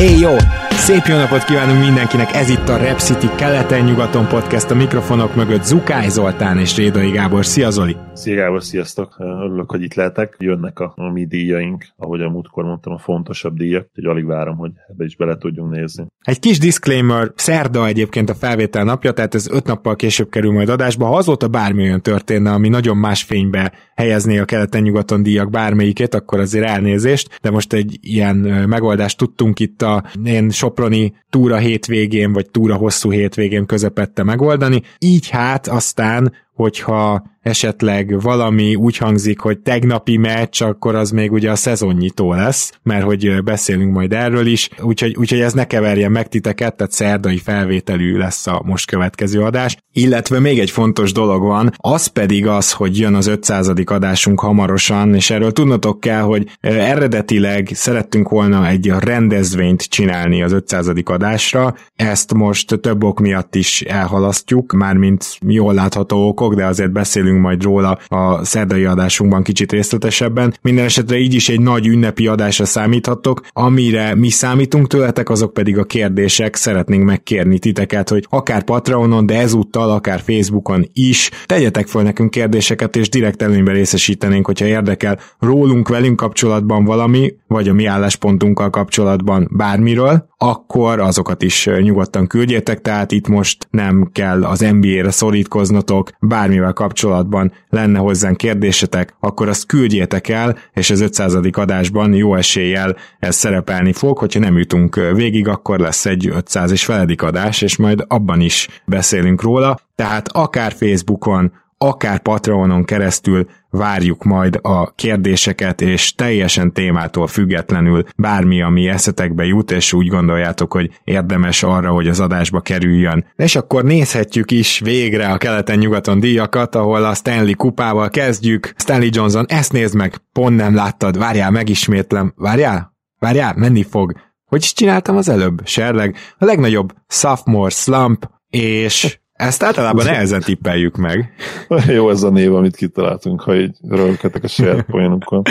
Éj jó! Szép jó napot kívánunk mindenkinek, ez itt a Rep City keleten-nyugaton podcast, a mikrofonok mögött Zukály Zoltán és Rédai Gábor. Szia Zoli! Szia Gábor, sziasztok! Örülök, hogy itt lehetek. Jönnek a, a mi díjaink, ahogy a múltkor mondtam, a fontosabb díjak, hogy alig várom, hogy ebbe is bele tudjunk nézni. Egy kis disclaimer, szerda egyébként a felvétel napja, tehát ez öt nappal később kerül majd adásba. Ha azóta bármi olyan történne, ami nagyon más fénybe helyezné a keleten-nyugaton díjak bármelyikét, akkor azért elnézést, de most egy ilyen megoldást tudtunk itt a én Soproni túra hétvégén, vagy túra hosszú hétvégén közepette megoldani. Így hát aztán hogyha esetleg valami úgy hangzik, hogy tegnapi meccs, akkor az még ugye a szezonnyitó lesz, mert hogy beszélünk majd erről is, úgyhogy, úgyhogy ez ne keverjen meg titeket, tehát szerdai felvételű lesz a most következő adás. Illetve még egy fontos dolog van, az pedig az, hogy jön az 500. adásunk hamarosan, és erről tudnotok kell, hogy eredetileg szerettünk volna egy rendezvényt csinálni az 500. adásra, ezt most több ok miatt is elhalasztjuk, mármint jól látható okok, de azért beszélünk majd róla a szerdai adásunkban kicsit részletesebben. Minden esetre így is egy nagy ünnepi adásra számíthatok, amire mi számítunk tőletek, azok pedig a kérdések. Szeretnénk megkérni titeket, hogy akár Patreonon, de ezúttal akár Facebookon is tegyetek fel nekünk kérdéseket, és direkt előnyben részesítenénk, hogyha érdekel rólunk, velünk kapcsolatban valami, vagy a mi álláspontunkkal kapcsolatban bármiről, akkor azokat is nyugodtan küldjétek, tehát itt most nem kell az NBA-re szorítkoznatok, bármivel kapcsolatban lenne hozzánk kérdésetek, akkor azt küldjétek el, és az 500. adásban jó eséllyel ez szerepelni fog, hogyha nem jutunk végig, akkor lesz egy 500 és feledik adás, és majd abban is beszélünk róla, tehát akár Facebookon, akár Patreonon keresztül várjuk majd a kérdéseket, és teljesen témától függetlenül bármi, ami eszetekbe jut, és úgy gondoljátok, hogy érdemes arra, hogy az adásba kerüljön. És akkor nézhetjük is végre a keleten-nyugaton díjakat, ahol a Stanley kupával kezdjük. Stanley Johnson, ezt nézd meg, pont nem láttad, várjál, megismétlem. Várjál? Várjál, menni fog. Hogy is csináltam az előbb? Serleg, a legnagyobb sophomore slump, és ezt általában nehezen tippeljük meg. Jó ez a név, amit kitaláltunk, ha így rögketek a saját poénunkon.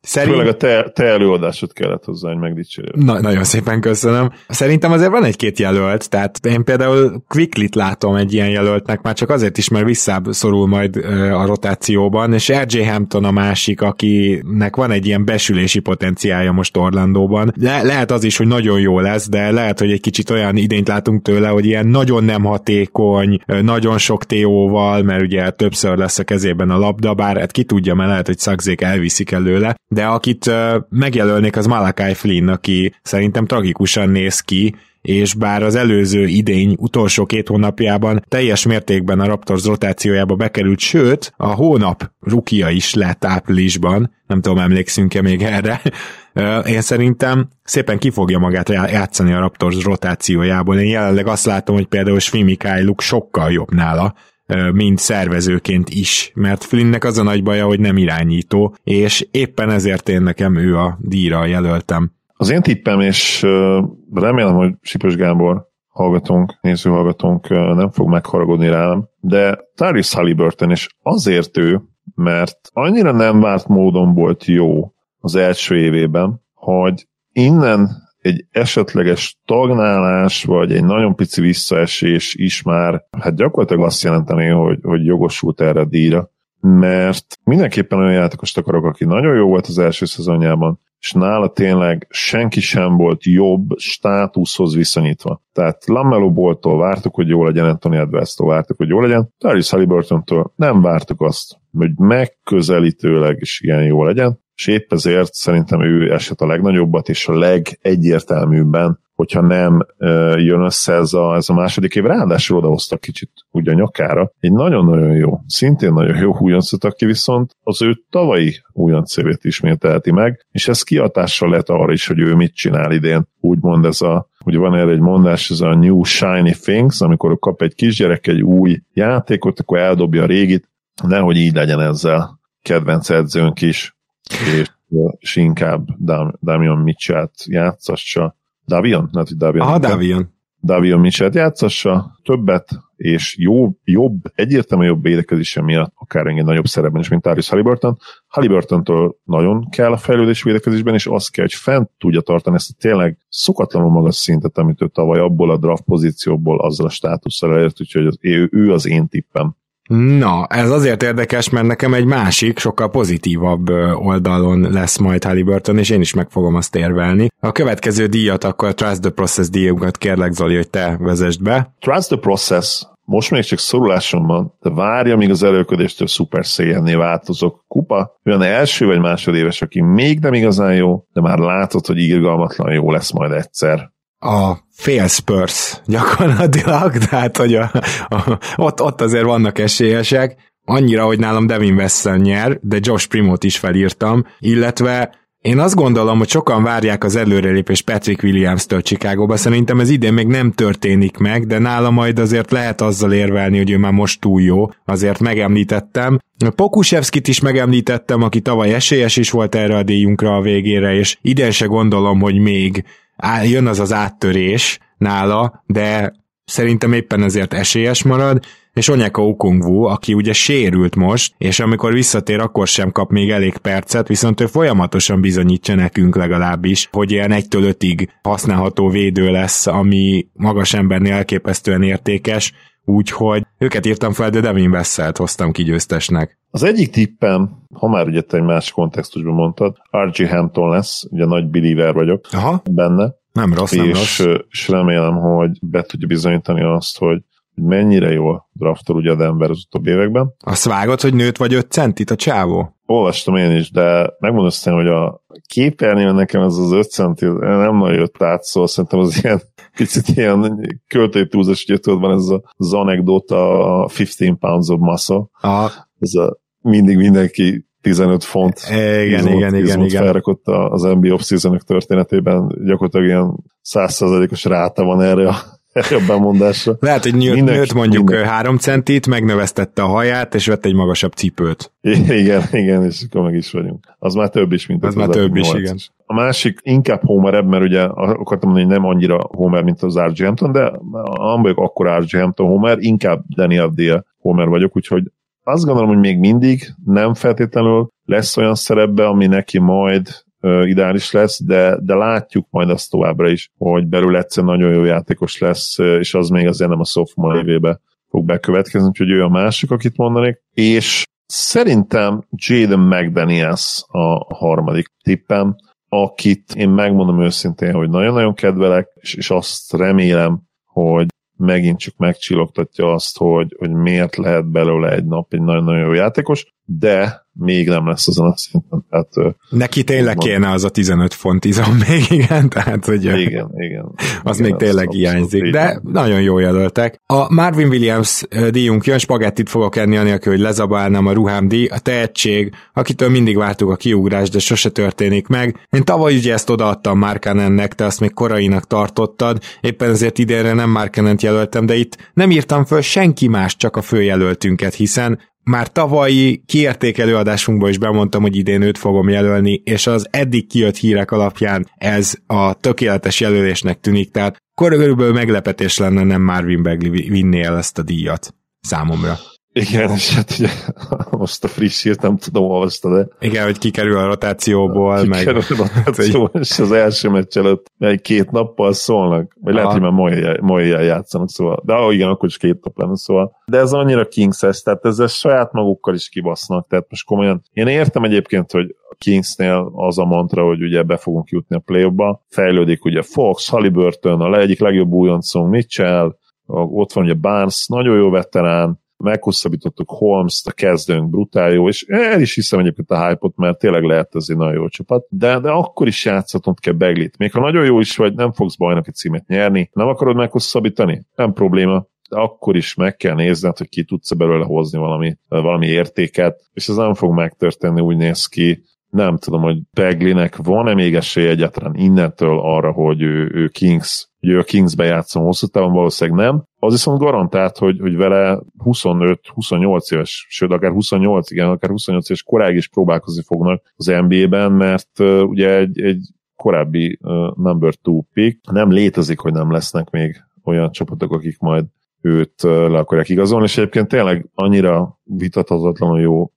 Szerint... Főleg a te, te előadásod kellett hozzá, hogy megdicsérjél. Na, nagyon szépen köszönöm. Szerintem azért van egy-két jelölt, tehát én például Quicklit látom egy ilyen jelöltnek, már csak azért is, mert visszaszorul majd a rotációban, és RJ Hampton a másik, akinek van egy ilyen besülési potenciálja most Orlandóban. Le- lehet az is, hogy nagyon jó lesz, de lehet, hogy egy kicsit olyan idényt látunk tőle, hogy ilyen nagyon nem hatékony, nagyon sok TO-val, mert ugye többször lesz a kezében a labda, bár hát ki tudja, mert lehet, hogy szakzék elviszik előle, de akit megjelölnék az Malakai Flynn, aki szerintem tragikusan néz ki, és bár az előző idény utolsó két hónapjában teljes mértékben a Raptors rotációjába bekerült, sőt, a hónap rukia is lett áprilisban, nem tudom, emlékszünk-e még erre, én szerintem szépen ki fogja magát játszani a Raptors rotációjából. Én jelenleg azt látom, hogy például Svimi sokkal jobb nála, mint szervezőként is, mert Flynnnek az a nagy baja, hogy nem irányító, és éppen ezért én nekem ő a díjra jelöltem. Az én tippem, és remélem, hogy Sipos Gábor hallgatónk, néző hallgatónk nem fog megharagudni rám, de Tyrese Halliburton, és azért ő, mert annyira nem várt módon volt jó az első évében, hogy innen egy esetleges tagnálás, vagy egy nagyon pici visszaesés is már, hát gyakorlatilag azt jelenteni, hogy, hogy jogosult erre a díjra, mert mindenképpen olyan játékost akarok, aki nagyon jó volt az első szezonjában, és nála tényleg senki sem volt jobb státuszhoz viszonyítva. Tehát Lamelo Boltól vártuk, hogy jó legyen, Anthony Edwards-tól vártuk, hogy jó legyen, Tyrese Halliburton-tól nem vártuk azt, hogy megközelítőleg is ilyen jó legyen, és épp ezért szerintem ő eset a legnagyobbat és a legegyértelműbben hogyha nem jön össze ez a, ez a második év. Ráadásul odahoztak kicsit úgy a nyakára. Egy nagyon-nagyon jó, szintén nagyon jó újoncot, aki viszont az ő tavalyi újoncévét ismételti meg, és ez kiatással lett arra is, hogy ő mit csinál idén. Úgymond ez a Ugye van erre egy mondás, ez a new shiny things, amikor kap egy kisgyerek egy új játékot, akkor eldobja a régit, nehogy így legyen ezzel kedvenc edzőnk is, és, és inkább Damian Mitchell-t játszassa. Davion? Nem, hogy Davion. Aha, Davion. Davion Mitchell-t játszassa többet, és jó, jobb, egyértelműen jobb védekezése miatt, akár engem nagyobb szerepben is, mint Tyrese Halliburton. Halliburtontól nagyon kell a fejlődés védekezésben, és azt kell, hogy fent tudja tartani ezt a tényleg szokatlanul magas szintet, amit ő tavaly abból a draft pozícióból azzal a státusszal elért, úgyhogy az, ő, ő az én tippem. Na, ez azért érdekes, mert nekem egy másik, sokkal pozitívabb oldalon lesz majd Halliburton, és én is meg fogom azt érvelni. A következő díjat akkor a Trust the Process díjukat kérlek Zoli, hogy te vezest be. Trust the Process most még csak szorulásom van, de várja, míg az előködéstől szuper széjenné változok. Kupa olyan első vagy másodéves, aki még nem igazán jó, de már látod, hogy irgalmatlan jó lesz majd egyszer a fél Spurs gyakorlatilag, tehát hogy a, a, ott, ott azért vannak esélyesek, annyira, hogy nálam Devin Wesson nyer, de Josh Primot is felírtam, illetve én azt gondolom, hogy sokan várják az előrelépés Patrick Williams-től Chicagóba, szerintem ez idén még nem történik meg, de nála majd azért lehet azzal érvelni, hogy ő már most túl jó, azért megemlítettem. Pokusevskit is megemlítettem, aki tavaly esélyes is volt erre a díjunkra a végére, és idén se gondolom, hogy még jön az az áttörés nála, de szerintem éppen ezért esélyes marad, és Onyeka Okungwu, aki ugye sérült most, és amikor visszatér, akkor sem kap még elég percet, viszont ő folyamatosan bizonyítja nekünk legalábbis, hogy ilyen 1-től 5-ig használható védő lesz, ami magas embernél elképesztően értékes, úgyhogy őket írtam fel, de Devin Vesselt hoztam ki győztesnek. Az egyik tippem, ha már ugye te egy más kontextusban mondtad, R.G. Hampton lesz, ugye nagy believer vagyok Aha. benne. Nem rossz, nem és, rossz. És remélem, hogy be tudja bizonyítani azt, hogy mennyire jól draftol ugye a Denver az utóbbi években. Azt vágod, hogy nőtt vagy 5 centit a csávó? Olvastam én is, de megmondom aztán, hogy a képernyőn nekem ez az 5 centi nem nagyon jött át, szóval szerintem az ilyen picit ilyen költői túlzás, hogy tudod, van ez az, anekdota a 15 pounds of muscle. Aha. Ez a mindig mindenki 15 font igen, igen, igen, igen. felrakott az NBA off történetében, gyakorlatilag ilyen 100%-os ráta van erre a erre a bemondásra. Lehet, hogy nőtt, nőtt mondjuk mindenki. három centit, megnövesztette a haját, és vett egy magasabb cipőt. Igen, igen, és akkor meg is vagyunk. Az már több is, mint az. Az már több is, igen. A másik inkább Homerebb, mert ugye akartam mondani, hogy nem annyira Homer, mint az R.G. Hampton, de nem vagyok akkor R.G. Hampton Homer, inkább Daniel Deal Homer vagyok, úgyhogy azt gondolom, hogy még mindig nem feltétlenül lesz olyan szerepbe, ami neki majd ideális lesz, de, de látjuk majd azt továbbra is, hogy belül egyszer nagyon jó játékos lesz, és az még azért nem a sophomore évébe fog bekövetkezni, úgyhogy ő a másik, akit mondanék. És szerintem Jaden McDaniels a harmadik tippem, akit én megmondom őszintén, hogy nagyon-nagyon kedvelek, és, és azt remélem, hogy megint csak megcsillogtatja azt, hogy, hogy miért lehet belőle egy nap egy nagyon-nagyon jó játékos, de még nem lesz azon a szinten. Tehát, Neki tényleg van. kéne az a 15 font izom még, igen, tehát hogy igen, igen, az igen, még tényleg az hiányzik, de nagyon jó jelöltek. A Marvin Williams díjunk jön, spagettit fogok enni anélkül, hogy lezabálnám a ruhám díj, a tehetség, akitől mindig vártuk a kiugrás, de sose történik meg. Én tavaly ugye ezt odaadtam Markanennek, te azt még korainak tartottad, éppen ezért idénre nem Markanent jelöltem, de itt nem írtam föl senki más, csak a főjelöltünket, hiszen már tavalyi kiértékelő adásunkban is bemondtam, hogy idén őt fogom jelölni, és az eddig kijött hírek alapján ez a tökéletes jelölésnek tűnik, tehát körülbelül meglepetés lenne nem Marvin Bagley vinné el ezt a díjat számomra. Igen, és hát ugye most a friss hírt nem tudom olvasta, de... Igen, hogy kikerül a rotációból, kikerül meg... a rotációból, és az első meccs előtt egy két nappal szólnak, vagy Aha. lehet, hogy már ma éjjel játszanak, szóval, de ah, igen, akkor is két nap lenne, szóval. De ez annyira kingses, tehát ezzel saját magukkal is kibasznak, tehát most komolyan. Én értem egyébként, hogy a Kingsnél az a mantra, hogy ugye be fogunk jutni a play-ba, fejlődik ugye Fox, Halliburton, a egyik legjobb újoncunk Mitchell, ott van ugye Barnes, nagyon jó veterán, meghosszabbítottuk Holmes-t, a kezdőnk brutál jó, és el is hiszem egyébként a hype mert tényleg lehet ez egy nagyon jó csapat, de, de akkor is játszhatod kell Beglit. Még ha nagyon jó is vagy, nem fogsz bajnoki címet nyerni, nem akarod meghosszabbítani? Nem probléma, de akkor is meg kell nézned, hogy ki tudsz belőle hozni valami, valami értéket, és ez nem fog megtörténni, úgy néz ki, nem tudom, hogy Beglinek van-e még esély egyáltalán innentől arra, hogy ő, ő Kings, hogy ő a Kingsbe játszom hosszú távon, valószínűleg nem. Az viszont garantált, hogy, hogy vele 25-28 éves, sőt, akár 28, igen, akár 28 éves koráig is próbálkozni fognak az NBA-ben, mert uh, ugye egy, egy korábbi uh, number two pick nem létezik, hogy nem lesznek még olyan csapatok, akik majd őt le akarják igazolni, és egyébként tényleg annyira vitathatatlanul jó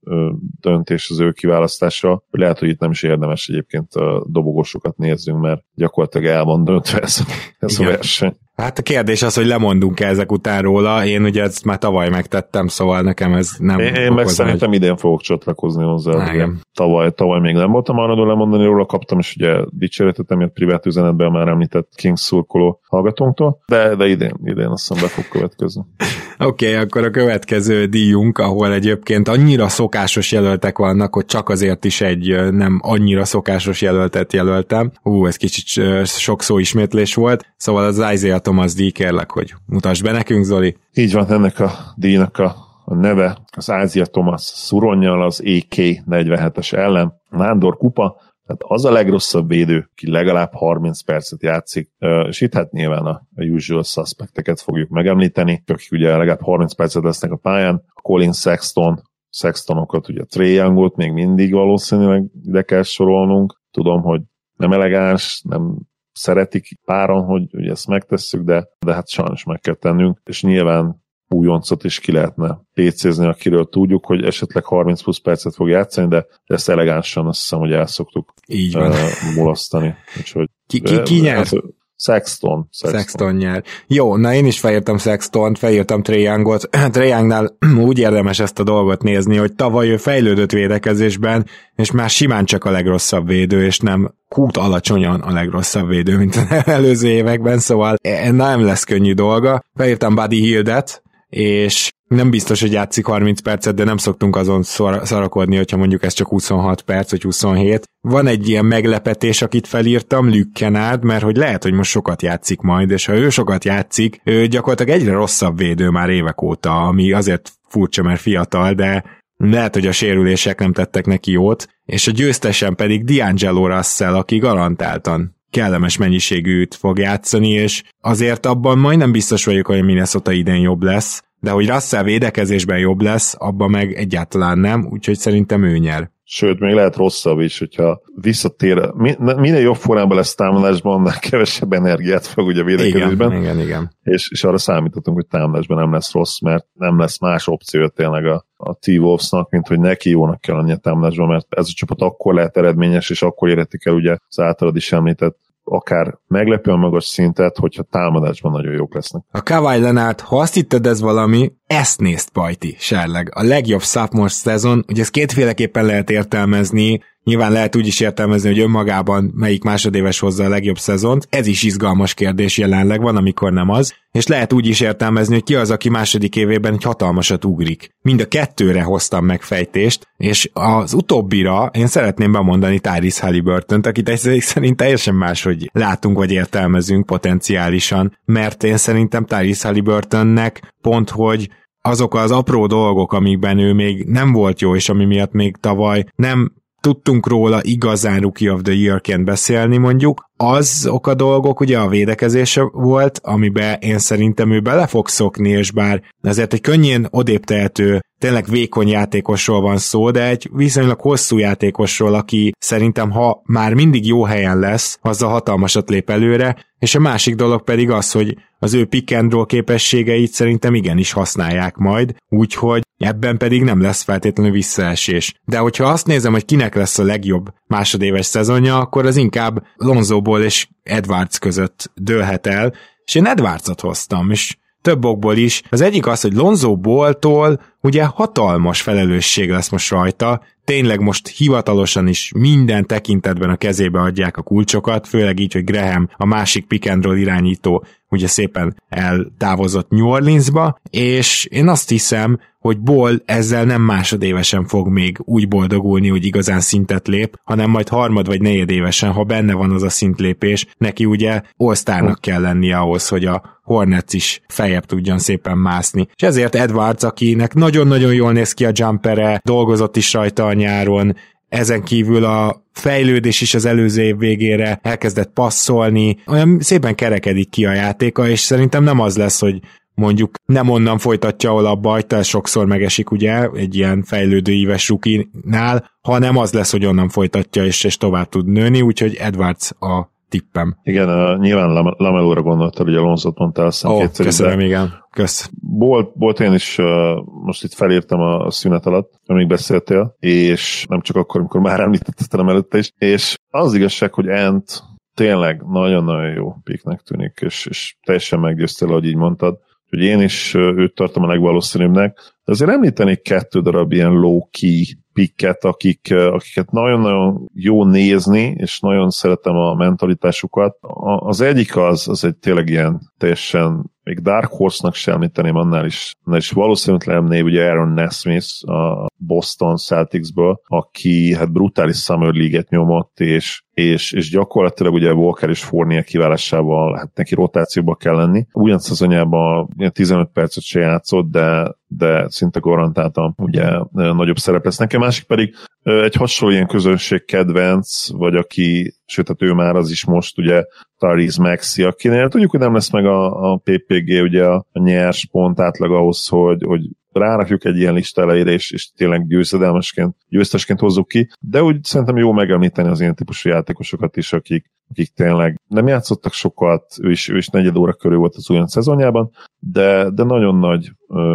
döntés az ő kiválasztása, hogy lehet, hogy itt nem is érdemes egyébként a dobogosokat nézzünk, mert gyakorlatilag el van döntve ez, ez a verseny. Hát a kérdés az, hogy lemondunk -e ezek után róla. Én ugye ezt már tavaly megtettem, szóval nekem ez nem... Én, én meg szerintem egy... idén fogok csatlakozni hozzá. Igen. Tavaly, tavaly még nem voltam arra lemondani róla, kaptam is ugye dicséretet, emiatt privát üzenetben már említett Kings szurkoló hallgatónktól, de, de idén, idén azt hiszem be fog következni. Oké, okay, akkor a következő díjunk, ahol egyébként annyira szokásos jelöltek vannak, hogy csak azért is egy nem annyira szokásos jelöltet jelöltem. Ú, ez kicsit sok szó ismétlés volt. Szóval az Isaiah Thomas díj, kérlek, hogy mutasd be nekünk, Zoli. Így van, ennek a díjnak a, a neve az Ázia Thomas szuronnyal az EK47-es ellen. Nándor kupa, tehát az a legrosszabb védő, ki legalább 30 percet játszik, és itt hát nyilván a, usual suspecteket fogjuk megemlíteni, akik ugye legalább 30 percet lesznek a pályán, Colin Sexton, Sextonokat, ugye Trey Youngot még mindig valószínűleg ide kell sorolnunk. Tudom, hogy nem elegáns, nem szeretik páran, hogy, hogy ezt megtesszük, de, de hát sajnos meg kell tennünk, és nyilván újoncot is ki lehetne PC-zni, akiről tudjuk, hogy esetleg 30 plusz percet fog játszani, de ezt elegánsan azt hiszem, hogy el szoktuk Így van. Uh, mulasztani. Úgyhogy, ki, ki, ki nyer? Hát, Sexton. Sexton. Sexton nyer. Jó, na én is felírtam Sexton, felírtam Triangot. Triangnál úgy érdemes ezt a dolgot nézni, hogy tavaly ő fejlődött védekezésben, és már simán csak a legrosszabb védő, és nem kút alacsonyan a legrosszabb védő, mint az előző években, szóval e, nem lesz könnyű dolga. Felírtam Buddy Hildet, és nem biztos, hogy játszik 30 percet, de nem szoktunk azon szar- szarakodni, hogyha mondjuk ez csak 26 perc, vagy 27. Van egy ilyen meglepetés, akit felírtam, Luke Kennard, mert hogy lehet, hogy most sokat játszik majd, és ha ő sokat játszik, ő gyakorlatilag egyre rosszabb védő már évek óta, ami azért furcsa, mert fiatal, de lehet, hogy a sérülések nem tettek neki jót, és a győztesen pedig D'Angelo Russell, aki garantáltan kellemes mennyiségűt fog játszani, és azért abban majdnem biztos vagyok, hogy Minnesota idén jobb lesz, de hogy Russell védekezésben jobb lesz, abban meg egyáltalán nem, úgyhogy szerintem ő nyer. Sőt, még lehet rosszabb is, hogyha visszatér, minél jobb formában lesz támadásban, annál kevesebb energiát fog ugye védekezésben. Igen, igen, igen. És, és arra számítottunk, hogy támadásban nem lesz rossz, mert nem lesz más opció tényleg a, a T-Wolvesnak, mint hogy neki jónak kell lennie támadásban, mert ez a csapat akkor lehet eredményes, és akkor érhetik el ugye az általad is említett akár meglepően magas szintet, hogyha támadásban nagyon jók lesznek. A Kawhi Leonard, ha azt hitted ez valami, ezt nézd Pajti, Serleg. A legjobb sophomore szezon, ugye ezt kétféleképpen lehet értelmezni, Nyilván lehet úgy is értelmezni, hogy önmagában melyik másodéves hozza a legjobb szezont. Ez is izgalmas kérdés jelenleg, van, amikor nem az. És lehet úgy is értelmezni, hogy ki az, aki második évében egy hatalmasat ugrik. Mind a kettőre hoztam megfejtést, és az utóbbira én szeretném bemondani Tyrese halliburton akit egy szerint teljesen máshogy látunk vagy értelmezünk potenciálisan, mert én szerintem Tyrese Halliburtonnek pont, hogy azok az apró dolgok, amikben ő még nem volt jó, és ami miatt még tavaly nem tudtunk róla igazán Rookie of the Year-ként beszélni mondjuk, azok a dolgok ugye a védekezése volt, amiben én szerintem ő bele fog szokni, és bár ezért egy könnyén odébb tehető, tényleg vékony játékosról van szó, de egy viszonylag hosszú játékosról, aki szerintem ha már mindig jó helyen lesz, azzal hatalmasat lép előre, és a másik dolog pedig az, hogy az ő pick and roll képességeit szerintem igenis használják majd, úgyhogy ebben pedig nem lesz feltétlenül visszaesés. De hogyha azt nézem, hogy kinek lesz a legjobb másodéves szezonja, akkor az inkább Lonzóból és Edwards között dőlhet el, és én Edwardsot hoztam, és több okból is. Az egyik az, hogy Lonzo Boltól ugye hatalmas felelősség lesz most rajta, tényleg most hivatalosan is minden tekintetben a kezébe adják a kulcsokat, főleg így, hogy Graham a másik roll irányító ugye szépen eltávozott New Orleansba, és én azt hiszem, hogy Ball ezzel nem másodévesen fog még úgy boldogulni, hogy igazán szintet lép, hanem majd harmad vagy negyedévesen, ha benne van az a szintlépés, neki ugye all kell lennie ahhoz, hogy a Hornets is feljebb tudjon szépen mászni. És ezért Edwards, akinek nagyon-nagyon jól néz ki a jumpere, dolgozott is rajta a nyáron, ezen kívül a fejlődés is az előző év végére elkezdett passzolni, olyan szépen kerekedik ki a játéka, és szerintem nem az lesz, hogy mondjuk nem onnan folytatja, ahol abba hagyta, sokszor megesik ugye egy ilyen fejlődő éves rukinál, hanem az lesz, hogy onnan folytatja és, és tovább tud nőni, úgyhogy Edwards a tippem. Igen, nyilván Lamelóra gondoltad, hogy Alonso-t mondtál aztán oh, kétszer. Köszönöm, de igen. Kösz. Volt, volt én is, uh, most itt felírtam a szünet alatt, amíg beszéltél, és nem csak akkor, amikor már említettem előtte is, és az igazság, hogy Ant tényleg nagyon-nagyon jó piknek tűnik, és, és teljesen meggyőztél, ahogy így mondtad hogy én is őt tartom a legvalószínűbbnek. De azért említenék kettő darab ilyen low-key pikket, akik, akiket nagyon-nagyon jó nézni, és nagyon szeretem a mentalitásukat. Az egyik az, az egy tényleg ilyen teljesen még Dark Horse-nak sem említeném annál is, annál is valószínűtlen név, ugye Aaron Nesmith a Boston Celticsből, aki hát brutális Summer League-et nyomott, és és, és gyakorlatilag ugye Walker és Fournier kiválásával hát neki rotációba kell lenni. Ugyan szezonjában 15 percet se játszott, de, de szinte garantáltan ugye nagyobb szerep lesz. Nekem másik pedig egy hasonló ilyen közönség kedvenc, vagy aki, sőt, hát ő már az is most ugye Tariz Maxi, akinél tudjuk, hogy nem lesz meg a, a PPG, ugye a, nyers pont átlag ahhoz, hogy, hogy rárakjuk egy ilyen lista elejére, és, és tényleg győzedelmesként, győztesként hozzuk ki, de úgy szerintem jó megemlíteni az ilyen típusú játékosokat is, akik, akik tényleg nem játszottak sokat, ő is, ő is negyed óra körül volt az olyan szezonjában, de, de nagyon nagy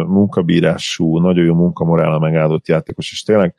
munkabírású, nagyon jó munkamorála megáldott játékos, és tényleg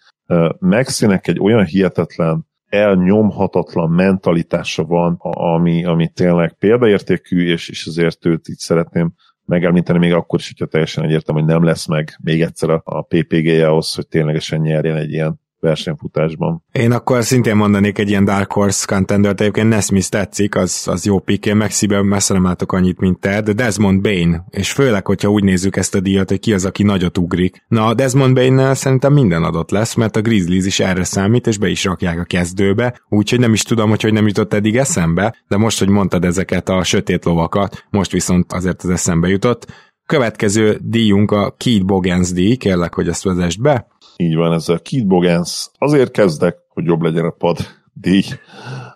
Maxinek egy olyan hihetetlen elnyomhatatlan mentalitása van, ami, ami tényleg példaértékű, és, és azért őt így szeretném megemlíteni még akkor is, hogyha teljesen egyértelmű, hogy nem lesz meg még egyszer a, a PPG-je ahhoz, hogy ténylegesen nyerjen egy ilyen versenyfutásban. Én akkor szintén mondanék egy ilyen Dark Horse contender egyébként Nesmith tetszik, az, az jó pick, én Mexiben messze nem látok annyit, mint te, de Desmond Bain, és főleg, hogyha úgy nézzük ezt a díjat, hogy ki az, aki nagyot ugrik. Na, Desmond bain szerintem minden adott lesz, mert a Grizzlies is erre számít, és be is rakják a kezdőbe, úgyhogy nem is tudom, hogy hogy nem jutott eddig eszembe, de most, hogy mondtad ezeket a sötét lovakat, most viszont azért az eszembe jutott. Következő díjunk a Keith Bogans díj, kérlek, hogy ezt vezest be. Így van, ez a Keith Bogans. Azért kezdek, hogy jobb legyen a pad díj.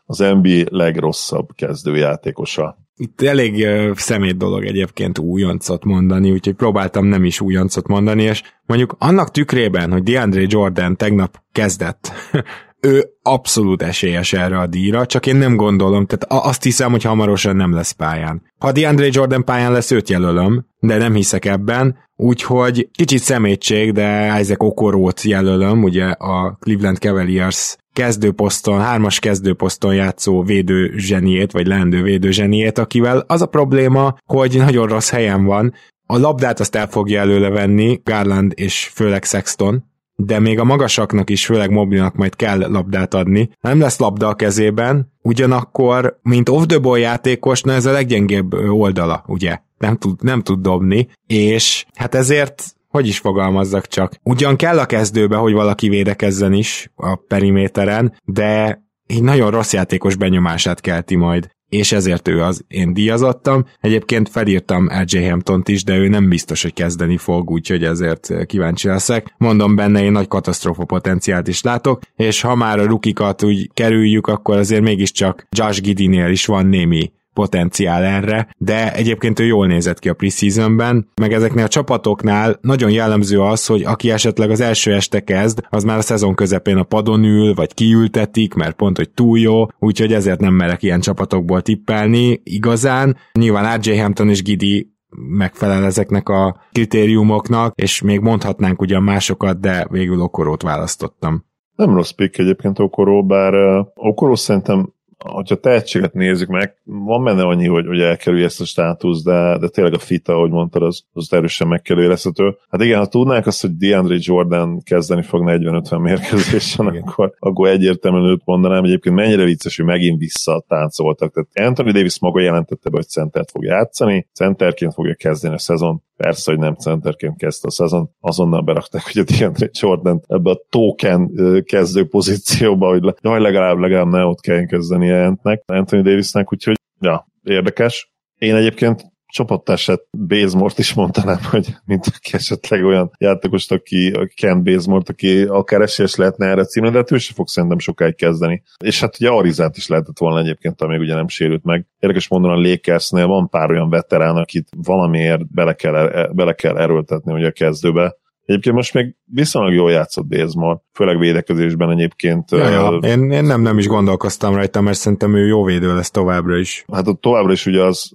Az NBA legrosszabb kezdőjátékosa. Itt elég uh, szemét dolog egyébként újoncot mondani, úgyhogy próbáltam nem is újoncot mondani, és mondjuk annak tükrében, hogy DeAndre Jordan tegnap kezdett, ő abszolút esélyes erre a díjra, csak én nem gondolom, tehát azt hiszem, hogy hamarosan nem lesz pályán. Ha DeAndre Jordan pályán lesz, őt jelölöm, de nem hiszek ebben, úgyhogy kicsit szemétség, de Isaac Okorót jelölöm, ugye a Cleveland Cavaliers kezdőposzton, hármas kezdőposzton játszó védő zseniét, vagy leendő védő zseniét, akivel az a probléma, hogy nagyon rossz helyen van, a labdát azt el fogja előle venni Garland és főleg Sexton, de még a magasaknak is, főleg mobilnak majd kell labdát adni. Nem lesz labda a kezében, ugyanakkor, mint off the ball játékos, na ez a leggyengébb oldala, ugye? Nem tud, nem tud dobni, és hát ezért hogy is fogalmazzak csak. Ugyan kell a kezdőbe, hogy valaki védekezzen is a periméteren, de egy nagyon rossz játékos benyomását kelti majd és ezért ő az én díjazottam. Egyébként felírtam RJ Hamptont is, de ő nem biztos, hogy kezdeni fog, úgyhogy ezért kíváncsi leszek. Mondom benne, én nagy katasztrófa potenciált is látok, és ha már a rukikat úgy kerüljük, akkor azért mégiscsak Josh Gidinél is van némi potenciál erre, de egyébként ő jól nézett ki a preseasonben, meg ezeknél a csapatoknál nagyon jellemző az, hogy aki esetleg az első este kezd, az már a szezon közepén a padon ül, vagy kiültetik, mert pont, hogy túl jó, úgyhogy ezért nem merek ilyen csapatokból tippelni igazán. Nyilván RJ Hampton és Gidi megfelel ezeknek a kritériumoknak, és még mondhatnánk ugyan másokat, de végül Okorót választottam. Nem rossz pick egyébként Okoró, bár uh, Okoró szerintem hogyha tehetséget nézzük meg, van benne annyi, hogy, hogy elkerülje ezt a státuszt, de, de tényleg a fita, ahogy mondtad, az, az erősen megkerülhető. Hát igen, ha tudnánk azt, hogy DeAndre Jordan kezdeni fog 40-50 mérkőzésen, akkor, akkor egyértelműen őt mondanám. Egyébként mennyire vicces, hogy megint vissza táncoltak. Tehát Anthony Davis maga jelentette be, hogy centert fog játszani, centerként fogja kezdeni a szezon. Persze, hogy nem centerként kezdte a szezon, azonnal berakták, hogy a DeAndre Jordan ebbe a token kezdő pozícióba, hogy jaj, legalább, legalább ne ott kelljen kezdeni jelentnek Anthony Davisnek, úgyhogy ja, érdekes. Én egyébként csapattársát Bazemort is mondanám, hogy mint aki esetleg olyan játékos, aki, aki Ken Bazemort, aki akár esélyes lehetne erre címre, de hát ő se fog szerintem sokáig kezdeni. És hát ugye Arizát is lehetett volna egyébként, amíg ugye nem sérült meg. Érdekes mondani, a Lakersnél van pár olyan veterán, akit valamiért bele kell, bele kell erőltetni ugye a kezdőbe, Egyébként most még viszonylag jól játszott Bazemore, főleg védekezésben egyébként. Ja, ja. Én, én nem, nem is gondolkoztam rajta, mert szerintem ő jó védő lesz továbbra is. Hát ott továbbra is ugye az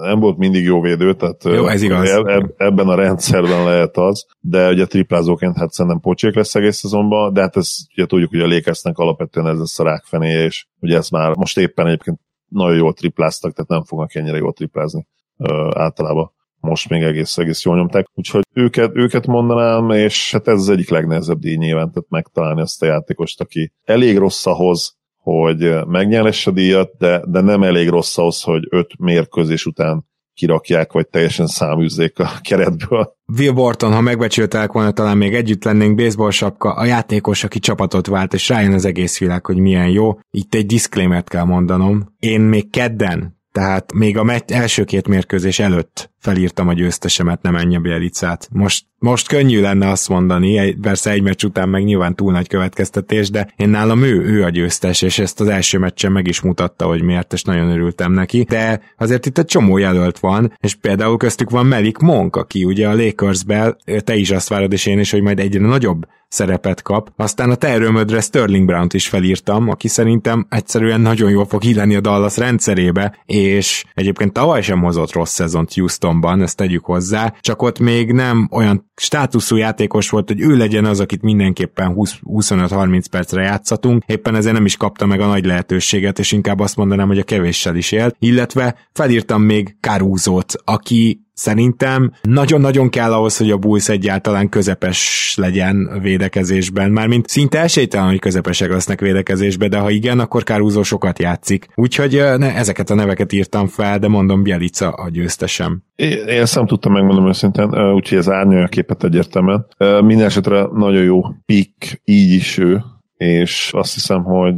nem volt mindig jó védő, tehát jó, ez igaz. Eb, ebben a rendszerben lehet az, de ugye triplázóként hát szerintem pocsék lesz egész szezonban, de hát ez ugye tudjuk, hogy a Lakersnek alapvetően ez lesz a rákfenéje, és ugye ez már most éppen egyébként nagyon jól tripláztak, tehát nem fognak ennyire jól triplázni ö, általában most még egész, egész jól nyomták. Úgyhogy őket, őket mondanám, és hát ez az egyik legnehezebb díj nyilván, tehát megtalálni ezt a játékost, aki elég rossz ahhoz, hogy megnyeresse a díjat, de, de nem elég rossz ahhoz, hogy öt mérkőzés után kirakják, vagy teljesen száműzzék a keretből. Will Borton, ha megbecsültek volna, talán még együtt lennénk, baseball sapka, a játékos, aki csapatot vált, és rájön az egész világ, hogy milyen jó. Itt egy disclaimer kell mondanom. Én még kedden tehát még a meccs, első két mérkőzés előtt felírtam a győztesemet, nem ennyi a Bielicát. Most, most könnyű lenne azt mondani, persze egy meccs után meg nyilván túl nagy következtetés, de én nálam ő, ő a győztes, és ezt az első meccsen meg is mutatta, hogy miért, és nagyon örültem neki. De azért itt egy csomó jelölt van, és például köztük van Melik Monk, aki ugye a Lakersbe, te is azt várod, és én is, hogy majd egyre nagyobb szerepet kap. Aztán a te erőmödre Sterling Brown-t is felírtam, aki szerintem egyszerűen nagyon jól fog illeni a Dallas rendszerébe, és egyébként tavaly sem hozott rossz szezont Houstonban, ezt tegyük hozzá, csak ott még nem olyan státuszú játékos volt, hogy ő legyen az, akit mindenképpen 25-30 percre játszatunk, éppen ezért nem is kapta meg a nagy lehetőséget, és inkább azt mondanám, hogy a kevéssel is élt, illetve felírtam még Caruso-t, aki Szerintem nagyon-nagyon kell ahhoz, hogy a Bulls egyáltalán közepes legyen védekezésben. Mármint szinte esélytelen, hogy közepesek lesznek védekezésben, de ha igen, akkor Kárúzó sokat játszik. Úgyhogy ne, ezeket a neveket írtam fel, de mondom, Bielica a győztesem. Én, én ezt nem tudtam megmondani őszintén, úgyhogy ez árnyalja a képet egyértelműen. Minden esetre nagyon jó pick, így is ő, és azt hiszem, hogy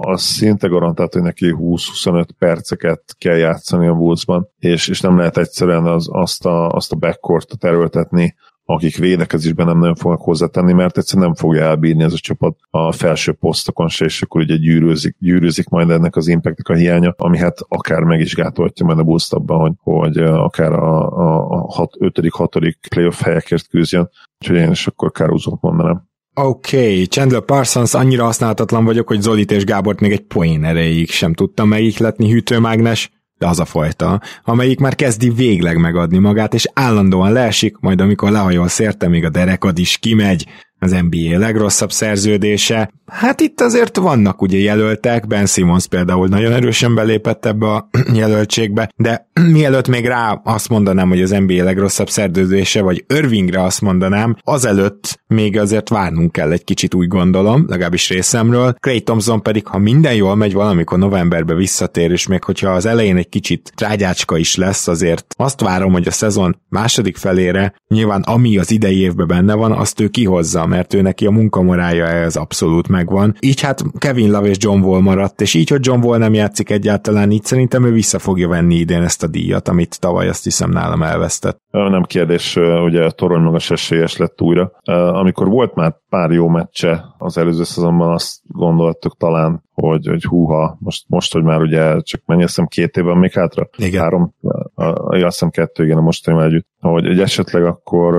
az szinte garantált, hogy neki 20-25 perceket kell játszani a Bullsban, és, és nem lehet egyszerűen az, azt, a, azt a backcourtot erőltetni, akik védekezésben nem nagyon fognak hozzátenni, mert egyszerűen nem fogja elbírni ez a csapat a felső posztokon se, és akkor ugye gyűrűzik, gyűrűzik majd ennek az impactnek a hiánya, ami hát akár meg is gátolhatja majd a abban, hogy, hogy akár a, a, a 5.-6. playoff helyekért küzdjön. Úgyhogy én is akkor Kárúzót mondanám. Oké, okay. Chandler Parsons annyira használhatatlan vagyok, hogy Zolit és Gábort még egy poén erejéig sem tudtam megihletni hűtőmágnes, de az a fajta, amelyik már kezdi végleg megadni magát, és állandóan leesik, majd amikor lehajol szérte, még a derekad is kimegy, az NBA legrosszabb szerződése. Hát itt azért vannak ugye jelöltek, Ben Simmons például nagyon erősen belépett ebbe a jelöltségbe, de mielőtt még rá azt mondanám, hogy az NBA legrosszabb szerződése, vagy Irvingre azt mondanám, azelőtt még azért várnunk kell egy kicsit úgy gondolom, legalábbis részemről. Clay Thompson pedig, ha minden jól megy, valamikor novemberbe visszatér, és még hogyha az elején egy kicsit trágyácska is lesz, azért azt várom, hogy a szezon második felére, nyilván ami az idei évben benne van, azt ő kihozza, mert ő neki a munkamorája ez abszolút megvan. Így hát Kevin Love és John Wall maradt, és így, hogy John Wall nem játszik egyáltalán, így szerintem ő vissza fogja venni idén ezt a díjat, amit tavaly azt hiszem nálam elvesztett. Nem kérdés, ugye torony magas esélyes lett újra. Amikor volt már pár jó meccse az előző szezonban, azt gondoltuk talán, hogy, hogy húha, most, most, hogy már ugye csak mennyi, azt hiszem két évben még hátra? Igen. Három, azt hiszem kettő, igen, a mostani együtt. Hogy egy esetleg akkor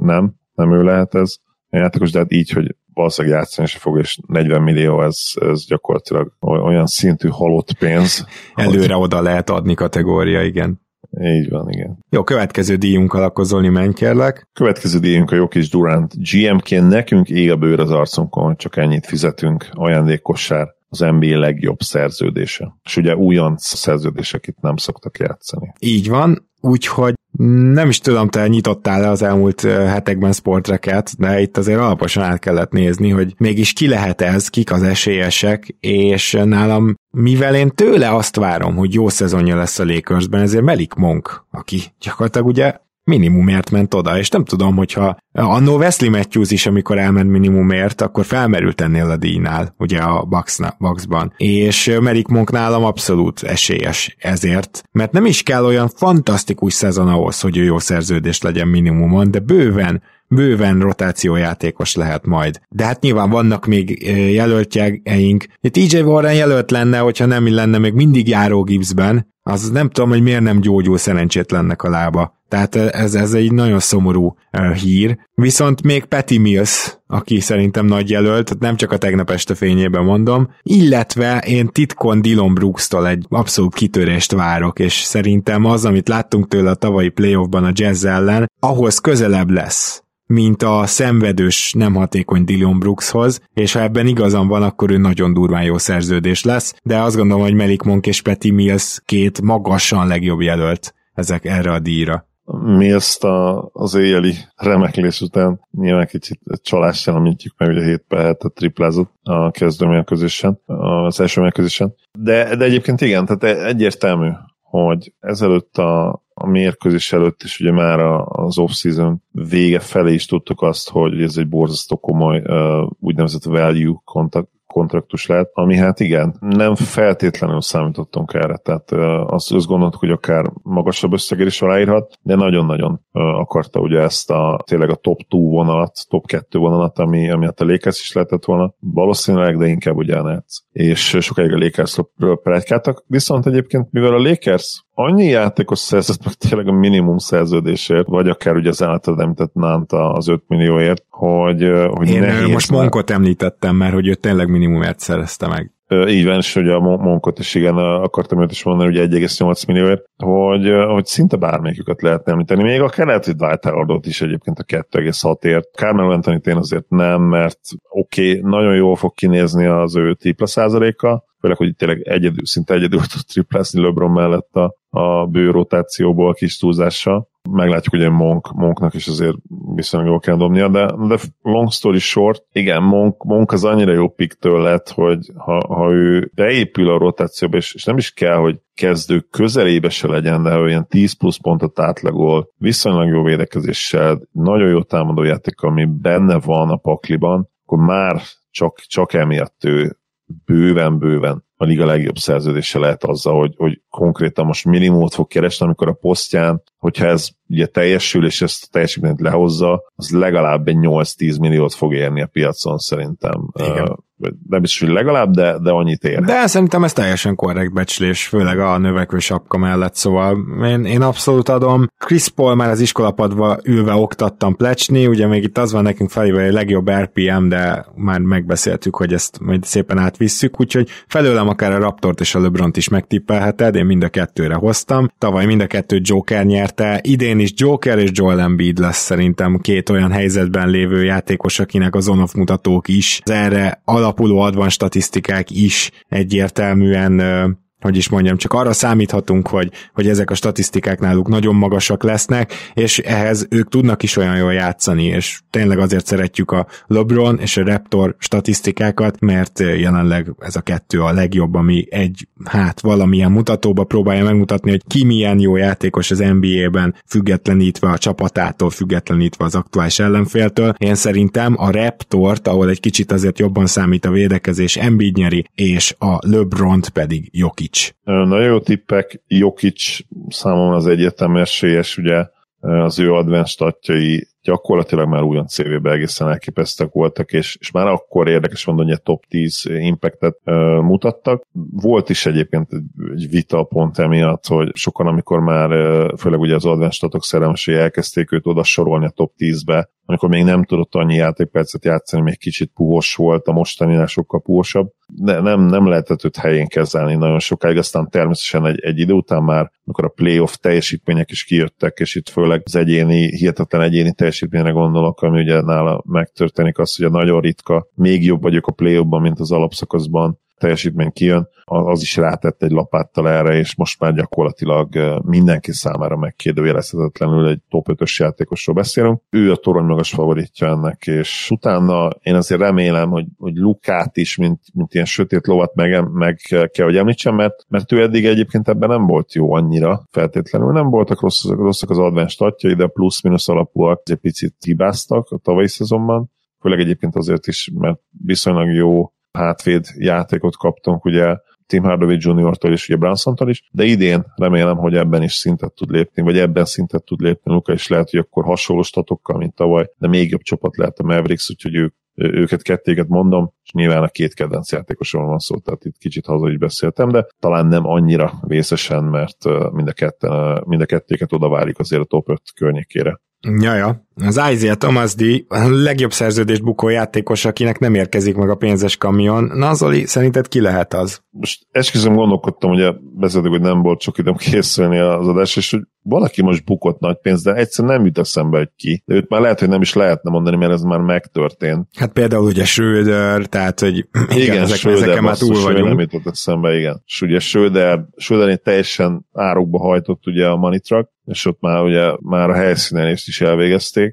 nem, nem ő lehet ez játékos, de hát így, hogy valószínűleg játszani se fog, és 40 millió, ez, ez gyakorlatilag olyan szintű halott pénz. Előre oda lehet adni kategória, igen. Így van, igen. Jó, következő díjunkkal akkor Zoli, menj kérlek. Következő díjunk a jó kis Durant. GM-ként nekünk ég a bőr az arcunkon, csak ennyit fizetünk, ajándékossár az NBA legjobb szerződése. És ugye újonc szerződések itt nem szoktak játszani. Így van, úgyhogy nem is tudom, te nyitottál le az elmúlt hetekben sportreket, de itt azért alaposan át kellett nézni, hogy mégis ki lehet ez, kik az esélyesek, és nálam, mivel én tőle azt várom, hogy jó szezonja lesz a Lakersben, ezért Melik Monk, aki gyakorlatilag ugye minimumért ment oda, és nem tudom, hogyha annó Wesley Matthews is, amikor elment minimumért, akkor felmerült ennél a díjnál, ugye a Bucksban. És Merik Monk nálam abszolút esélyes ezért, mert nem is kell olyan fantasztikus szezon ahhoz, hogy ő jó szerződés legyen minimumon, de bőven bőven rotációjátékos lehet majd. De hát nyilván vannak még jelöltjeink. TJ Warren jelölt lenne, hogyha nem lenne még mindig járó Gibbsben, az nem tudom, hogy miért nem gyógyul szerencsétlennek a lába. Tehát ez, ez egy nagyon szomorú hír. Viszont még Patty Mills, aki szerintem nagy jelölt, nem csak a tegnap este fényében mondom, illetve én titkon Dylan Brooks-tól egy abszolút kitörést várok, és szerintem az, amit láttunk tőle a tavalyi playoffban a Jazz ellen, ahhoz közelebb lesz mint a szenvedős, nem hatékony Dylan Brookshoz, és ha ebben igazam van, akkor ő nagyon durván jó szerződés lesz, de azt gondolom, hogy Melik Monk és Petty Mills két magasan legjobb jelölt ezek erre a díjra. Mills a, az éjjeli remeklés után nyilván kicsit csalást említjük meg, ugye 7 per 7 triplázott a kezdőmérkőzésen, az első mérkőzésen. De, de egyébként igen, tehát egyértelmű, hogy ezelőtt a, a mérkőzés előtt is ugye már az off-season vége felé is tudtuk azt, hogy ez egy borzasztó komoly úgynevezett value kontakt, kontraktus lehet, ami hát igen, nem feltétlenül számítottunk erre, tehát azt, azt gondoltuk, hogy akár magasabb összegér is aláírhat, de nagyon-nagyon akarta ugye ezt a tényleg a top 2 vonalat, top 2 vonalat, ami, ami hát a Lakers is lehetett volna, valószínűleg, de inkább ugye a Nets. És sokáig a Lakersről predikáltak, viszont egyébként, mivel a Lakers annyi játékos szerzett meg tényleg a minimum szerződésért, vagy akár ugye az általad említett Nánta az 5 millióért, hogy, hogy Én nehéz most. Monkot említettem, mert hogy ő tényleg minimumért szerezte meg. Így van, és hogy a Monkot is igen, akartam őt is mondani, hogy 1,8 millióért, hogy, hogy szinte bármelyiküket lehetne említeni. Még a keleti Dwight is egyébként a 2,6ért. Carmelo anthony én azért nem, mert oké, okay, nagyon jól fog kinézni az ő tripla százaléka, főleg, hogy tényleg egyedül, szinte egyedül tud triplázni LeBron mellett a, a bő rotációból a kis túlzással. Meglátjuk, egy Monk, Monknak is azért viszonylag jól kell dobnia, de, de long story short, igen, Monk, Monk az annyira jó piktől lett, hogy ha, ha ő beépül a rotációba, és, és nem is kell, hogy kezdő közelébe se legyen, de olyan 10 plusz pontot átlagol, viszonylag jó védekezéssel, nagyon jó támadójáték, ami benne van a pakliban, akkor már csak, csak emiatt ő bőven-bőven a liga legjobb szerződése lehet azzal, hogy, hogy konkrétan most minimumot fog keresni, amikor a posztján, hogyha ez ugye teljesül, és ezt a teljesítményt lehozza, az legalább egy 8-10 milliót fog érni a piacon szerintem. Igen nem is, hogy legalább, de, de annyit ér. De szerintem ez teljesen korrekt becslés, főleg a növekvő sapka mellett, szóval én, én abszolút adom. Chris Paul már az iskolapadva ülve oktattam plecsni, ugye még itt az van nekünk felében, egy legjobb RPM, de már megbeszéltük, hogy ezt majd szépen átvisszük, úgyhogy felőlem akár a Raptort és a LeBront is megtippelheted, én mind a kettőre hoztam. Tavaly mind a kettő Joker nyerte, idén is Joker és Joel Embiid lesz szerintem két olyan helyzetben lévő játékos, akinek az on mutatók is az erre alapuló advan statisztikák is egyértelműen hogy is mondjam, csak arra számíthatunk, hogy, hogy ezek a statisztikák náluk nagyon magasak lesznek, és ehhez ők tudnak is olyan jól játszani, és tényleg azért szeretjük a LeBron és a Raptor statisztikákat, mert jelenleg ez a kettő a legjobb, ami egy, hát valamilyen mutatóba próbálja megmutatni, hogy ki milyen jó játékos az NBA-ben, függetlenítve a csapatától, függetlenítve az aktuális ellenféltől. Én szerintem a Raptort, ahol egy kicsit azért jobban számít a védekezés, Embiid nyeri, és a LeBron pedig Jokic Jokic. Nagyon jó tippek. Jokic számomra az egyértelmű esélyes, ugye az ő advanced statjai gyakorlatilag már újon CV-be egészen elképesztek voltak, és, és már akkor érdekes mondani, hogy a top 10 impactet uh, mutattak. Volt is egyébként egy, vita pont emiatt, hogy sokan, amikor már uh, főleg ugye az advanced statok szerelmesei elkezdték őt oda sorolni a top 10-be, amikor még nem tudott annyi játékpercet játszani, még kicsit puhos volt, a mostaninál sokkal puhosabb. De nem, nem lehetett őt helyén kezelni nagyon sokáig, aztán természetesen egy, egy idő után már, amikor a playoff teljesítmények is kijöttek, és itt főleg az egyéni, hihetetlen egyéni teljesítményre gondolok, ami ugye nála megtörténik az, hogy a nagyon ritka, még jobb vagyok a playoffban, mint az alapszakaszban, teljesítmény kijön, az is rátett egy lapáttal erre, és most már gyakorlatilag mindenki számára megkérdőjelezhetetlenül egy top 5-ös játékosról beszélünk. Ő a torony magas favoritja ennek, és utána én azért remélem, hogy, hogy Lukát is, mint, mint ilyen sötét lovat meg, meg kell, hogy említsem, mert, mert ő eddig egyébként ebben nem volt jó annyira feltétlenül. Nem voltak rosszak, rosszak az advanced statjai, de plusz-minusz alapúak egy picit hibáztak a tavalyi szezonban. Főleg egyébként azért is, mert viszonylag jó hátvéd játékot kaptunk, ugye Tim Hardaway Jr.-tól és ugye Brunson-tól is, de idén remélem, hogy ebben is szintet tud lépni, vagy ebben szintet tud lépni Luka, és lehet, hogy akkor hasonló statokkal, mint tavaly, de még jobb csapat lehet a Mavericks, úgyhogy ők őket kettéket mondom, és nyilván a két kedvenc játékosról van szó, tehát itt kicsit haza is beszéltem, de talán nem annyira vészesen, mert mind a, ketten, mind a kettéket oda várjuk azért a top 5 környékére. Ja, ja. Az Isaiah Thomas D. a legjobb szerződés bukó játékos, akinek nem érkezik meg a pénzes kamion. Na, Zoli, szerinted ki lehet az? Most esküszöm gondolkodtam, ugye beszéltük, hogy nem volt sok időm készülni az adás, és hogy valaki most bukott nagy pénzt, de egyszerűen nem jut eszembe, hogy ki. De őt már lehet, hogy nem is lehetne mondani, mert ez már megtörtént. Hát például ugye Schröder, tehát, hogy igen, igen ezek, Schröder, ezeken már túl vagyunk. Nem jutott eszembe, igen. És ugye Schröder, Schröder teljesen árokba hajtott ugye a money truck, és ott már ugye már a helyszínen is elvégezték.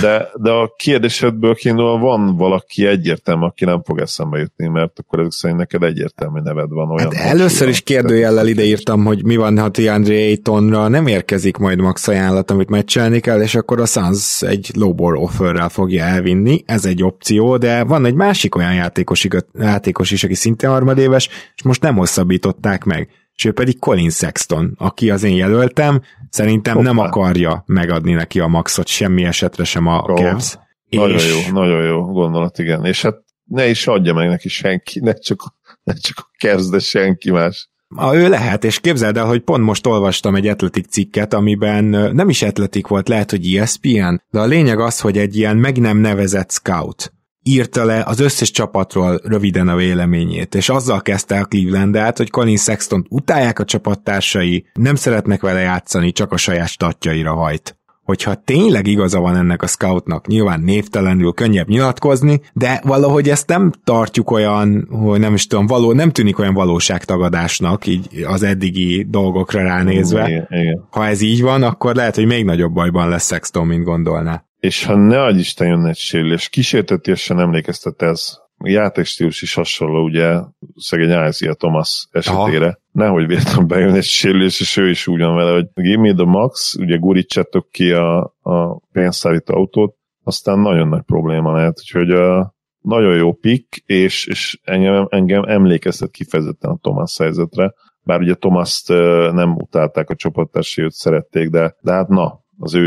De, de a kérdésedből kiindulva van valaki egyértelmű, aki nem fog eszembe jutni, mert akkor ezek szerint neked egyértelmű neved van. Olyan hát először is kérdőjellel ideírtam, hogy mi van, ha DeAndre Aytonra nem érkezik majd max ajánlat, amit meccselni kell, és akkor a Suns egy lowball offerrel fogja elvinni, ez egy opció, de van egy másik olyan játékos, játékos is, aki szintén harmadéves, és most nem hosszabbították meg és ő pedig Colin Sexton, aki az én jelöltem, szerintem Hoppá. nem akarja megadni neki a maxot semmi esetre sem a oh, Cavs. Nagyon és... jó, nagyon jó gondolat, igen. És hát ne is adja meg neki senki, ne csak, ne csak a Cavs, de senki más. A, ő lehet, és képzeld el, hogy pont most olvastam egy atletik cikket, amiben nem is atletik volt, lehet, hogy ESPN, de a lényeg az, hogy egy ilyen meg nem nevezett scout írta le az összes csapatról röviden a véleményét, és azzal kezdte a Clevelandet, hogy Colin Sexton utálják a csapattársai, nem szeretnek vele játszani, csak a saját statjaira hajt hogyha tényleg igaza van ennek a scoutnak, nyilván névtelenül könnyebb nyilatkozni, de valahogy ezt nem tartjuk olyan, hogy nem is tudom, való, nem tűnik olyan valóságtagadásnak, így az eddigi dolgokra ránézve. Igen, igen. Ha ez így van, akkor lehet, hogy még nagyobb bajban lesz Sexton, mint gondolná és ha ne adj Isten jön egy sérülés, kísértetiesen emlékeztet ez, a játékstílus is hasonló, ugye, szegény Isaiah Thomas esetére. Aha. Nehogy véletlenül bejön egy sérülés, és ő is úgy van vele, hogy give me the max, ugye gurítsátok ki a, a pénzszállító autót, aztán nagyon nagy probléma lehet, úgyhogy a, nagyon jó pick, és, és engem, engem emlékeztet kifejezetten a Thomas helyzetre, bár ugye Thomas-t nem utálták a csapattársai, őt szerették, de, de hát na, az ő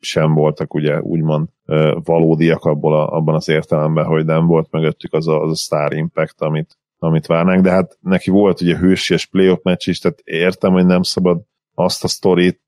sem voltak ugye úgymond valódiak abból a, abban az értelemben, hogy nem volt mögöttük az a, az a star impact, amit, amit várnánk, de hát neki volt ugye hősies playoff meccs is, tehát értem, hogy nem szabad azt a sztorit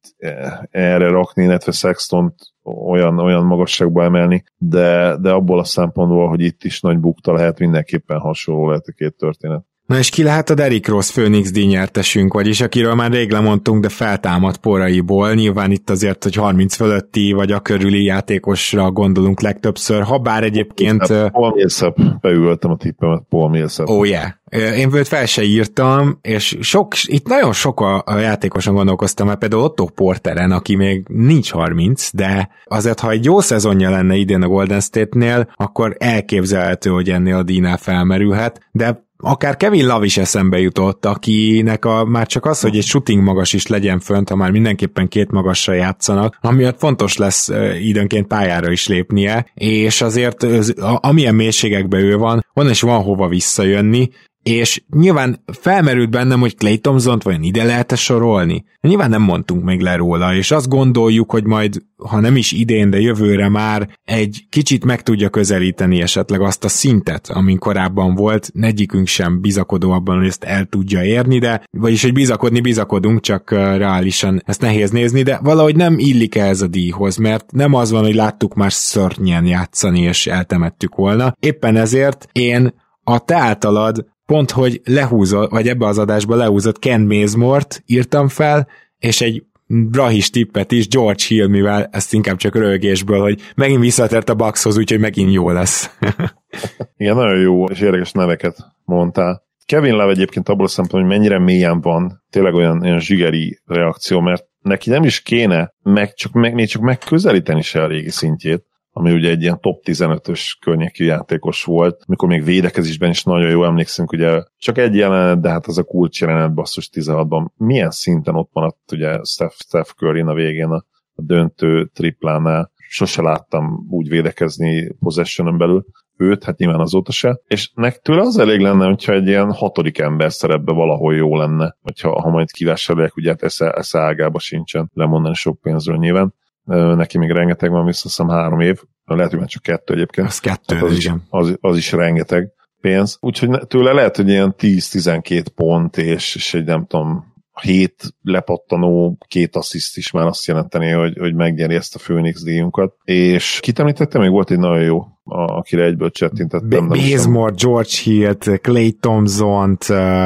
erre rakni, illetve Sextont olyan, olyan magasságba emelni, de, de abból a szempontból, hogy itt is nagy bukta lehet, mindenképpen hasonló lehet a két történet. Na és ki lehet a Derrick Rose Phoenix díjnyertesünk, vagyis akiről már rég lemondtunk, de feltámad poraiból. Nyilván itt azért, hogy 30 fölötti vagy a körüli játékosra gondolunk legtöbbször, ha bár egyébként... Paul Millsap, beültem a tippemet, Paul Millsap. Oh yeah. Én őt fel se írtam, és sok, itt nagyon sok a, a játékoson gondolkoztam, mert például Otto Porteren, aki még nincs 30, de azért, ha egy jó szezonja lenne idén a Golden State-nél, akkor elképzelhető, hogy ennél a díjnál felmerülhet, de akár Kevin Love is eszembe jutott, akinek a, már csak az, hogy egy shooting magas is legyen fönt, ha már mindenképpen két magasra játszanak, amiatt fontos lesz időnként pályára is lépnie, és azért amilyen mélységekben ő van, van és van hova visszajönni, és nyilván felmerült bennem, hogy Clay Thompson-t vajon ide lehet-e sorolni? Nyilván nem mondtunk még le róla, és azt gondoljuk, hogy majd, ha nem is idén, de jövőre már egy kicsit meg tudja közelíteni esetleg azt a szintet, amin korábban volt, negyikünk sem bizakodó abban, hogy ezt el tudja érni, de vagyis, hogy bizakodni bizakodunk, csak reálisan ezt nehéz nézni, de valahogy nem illik ez a díjhoz, mert nem az van, hogy láttuk már szörnyen játszani, és eltemettük volna. Éppen ezért én a te általad pont, hogy lehúzott, vagy ebbe az adásba lehúzott Ken Mazemort írtam fel, és egy Brahis tippet is, George Hill, mivel ezt inkább csak rögésből, hogy megint visszatért a Buckshoz, úgyhogy megint jó lesz. Igen, nagyon jó és érdekes neveket mondtál. Kevin Love egyébként abból a szempontból, hogy mennyire mélyen van, tényleg olyan, olyan zsigeri reakció, mert neki nem is kéne meg, csak, meg, még csak megközelíteni se a régi szintjét, ami ugye egy ilyen top 15-ös környéki játékos volt, mikor még védekezésben is nagyon jó emlékszünk, ugye csak egy jelenet, de hát az a kulcs jelenet basszus 16-ban milyen szinten ott maradt ugye Steph, Steph Curry a végén a, a döntő triplánál, sose láttam úgy védekezni possession belül. Őt, hát nyilván azóta se, és nek tőle az elég lenne, hogyha egy ilyen hatodik ember szerepbe valahol jó lenne, hogyha ha majd kivásárolják, ugye hát esze, esze ágába sincsen lemondani sok pénzről nyilván, neki még rengeteg van, vissza hiszem három év, lehet, hogy már csak kettő egyébként. Az kettő, hát az, is, az, az is rengeteg pénz. Úgyhogy tőle lehet, hogy ilyen 10-12 pont, és, és egy nem tudom, hét lepattanó, két assziszt is már azt jelenteni, hogy, hogy megnyeri ezt a Phoenix díjunkat. És kit említette, még volt egy nagyon jó, akire egyből csettintettem. Bazemore, George Hill, Clay thompson Uh...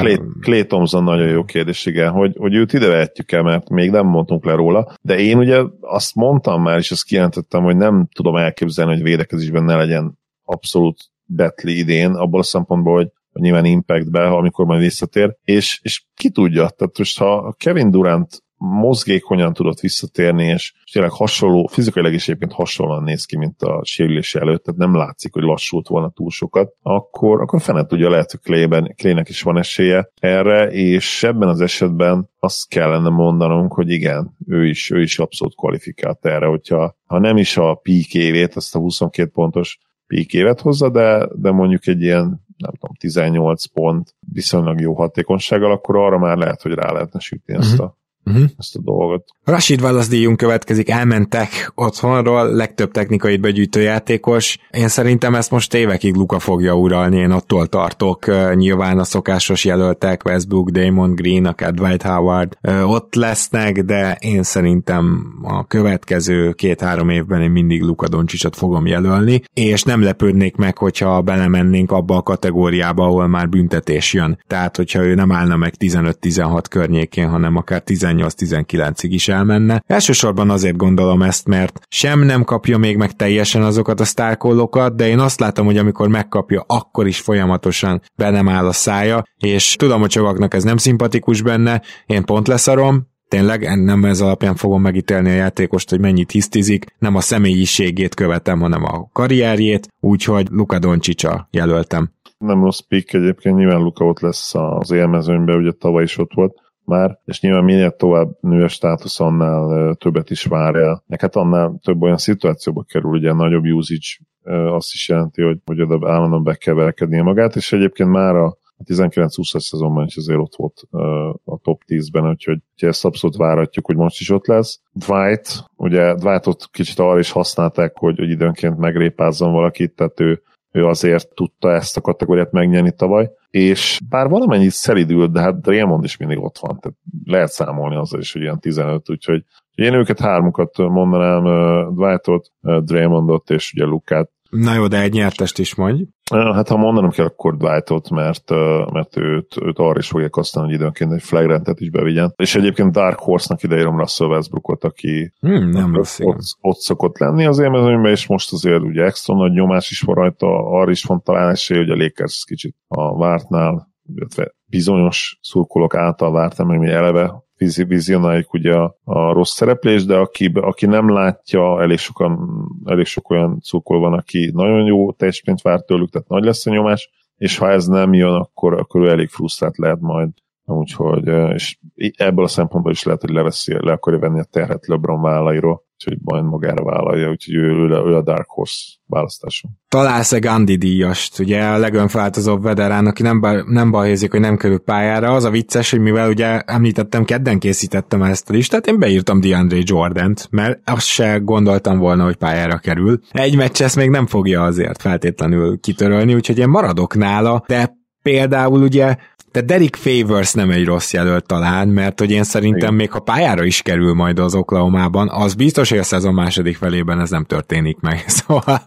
Clay, Clay Thompson nagyon jó kérdés, igen, hogy, hogy őt ide vehetjük el, mert még nem mondtunk le róla, de én ugye azt mondtam már, és azt kijelentettem, hogy nem tudom elképzelni, hogy védekezésben ne legyen abszolút betli idén, abból a szempontból, hogy nyilván Impactbe, amikor majd visszatér, és, és ki tudja, tehát most ha Kevin Durant mozgékonyan tudott visszatérni, és tényleg hasonló, fizikailag is egyébként hasonlóan néz ki, mint a sérülése előtt, tehát nem látszik, hogy lassult volna túl sokat, akkor, akkor fene tudja, lehet, hogy Clayben, Claynek is van esélye erre, és ebben az esetben azt kellene mondanunk, hogy igen, ő is, ő is abszolút kvalifikált erre, hogyha ha nem is a peak évét, azt a 22 pontos peak évet hozza, de, de mondjuk egy ilyen nem tudom, 18 pont viszonylag jó hatékonysággal, akkor arra már lehet, hogy rá lehetne sütni uh-huh. ezt a uh-huh. ezt a dolgot. Rashid Wallace díjunk következik, elmentek otthonról, legtöbb technikai begyűjtő játékos. Én szerintem ezt most évekig Luka fogja uralni, én attól tartok. Nyilván a szokásos jelöltek, Westbrook, Damon Green, akár Dwight Howard ott lesznek, de én szerintem a következő két-három évben én mindig Luka Doncsicsot fogom jelölni, és nem lepődnék meg, hogyha belemennénk abba a kategóriába, ahol már büntetés jön. Tehát, hogyha ő nem állna meg 15-16 környékén, hanem akár 18-19-ig is elmenne. Elsősorban azért gondolom ezt, mert sem nem kapja még meg teljesen azokat a sztárkolókat, de én azt látom, hogy amikor megkapja, akkor is folyamatosan be nem áll a szája, és tudom, hogy csavaknak ez nem szimpatikus benne, én pont leszarom, tényleg nem ez alapján fogom megítélni a játékost, hogy mennyit hisztizik, nem a személyiségét követem, hanem a karrierjét, úgyhogy Luka Doncsicsa jelöltem. Nem rossz pick egyébként, nyilván Luka ott lesz az élmezőnyben, ugye tavaly is ott volt már, és nyilván minél tovább nő a státusz, annál többet is várja. Hát annál több olyan szituációba kerül, ugye nagyobb usage azt is jelenti, hogy, hogy oda állandóan be kell velkednie magát, és egyébként már a 19-20 szezonban is azért ott volt a top 10-ben, úgyhogy, úgyhogy ezt abszolút várhatjuk, hogy most is ott lesz. Dwight, ugye Dwightot kicsit arra is használták, hogy, hogy időnként megrépázzon valakit, tehát ő ő azért tudta ezt a kategóriát megnyerni tavaly, és bár valamennyit szelidült, de hát Draymond is mindig ott van, tehát lehet számolni azzal is, hogy ilyen 15, úgyhogy én őket hármukat mondanám, Dwightot, Draymondot és ugye Lukát, Na jó, de egy nyertest is mondj. Hát ha mondanom kell, akkor Dwightot, mert, mert őt, őt arra is fogják használni, hogy időnként egy flagrantet is bevigyen. És egyébként Dark Horse-nak ideírom Russell Westbrookot, aki hmm, nem rossz, ott, ott, szokott lenni az élmezőnyben, és most azért ugye extra nagy nyomás is van rajta, arra is van talán esély, hogy a Lakers kicsit a vártnál, illetve bizonyos szurkolók által vártam, hogy eleve vizionáljuk ugye a, a rossz szereplés, de aki, aki nem látja, elég, sokan, elég sok olyan cukol van, aki nagyon jó teljesítményt vár tőlük, tehát nagy lesz a nyomás, és ha ez nem jön, akkor, akkor elég frusztrált lehet majd. Úgyhogy, és ebből a szempontból is lehet, hogy leveszi, le akarja venni a terhet LeBron vállairól úgyhogy majd magára vállalja, úgyhogy ő, ő, ő a Dark Horse választásom. Találsz-e Gandhi díjast, ugye a legönfeltözőbb veterán, aki nem, nem balhézik, hogy nem kerül pályára. Az a vicces, hogy mivel ugye említettem, kedden készítettem ezt a listát, én beírtam DeAndre Jordan-t, mert azt se gondoltam volna, hogy pályára kerül. Egy meccs ezt még nem fogja azért feltétlenül kitörölni, úgyhogy én maradok nála, de például ugye de Derek Favors nem egy rossz jelölt talán, mert hogy én szerintem Igen. még ha pályára is kerül majd az Oklahoma-ban, az biztos, hogy a szezon második felében ez nem történik meg. Szóval...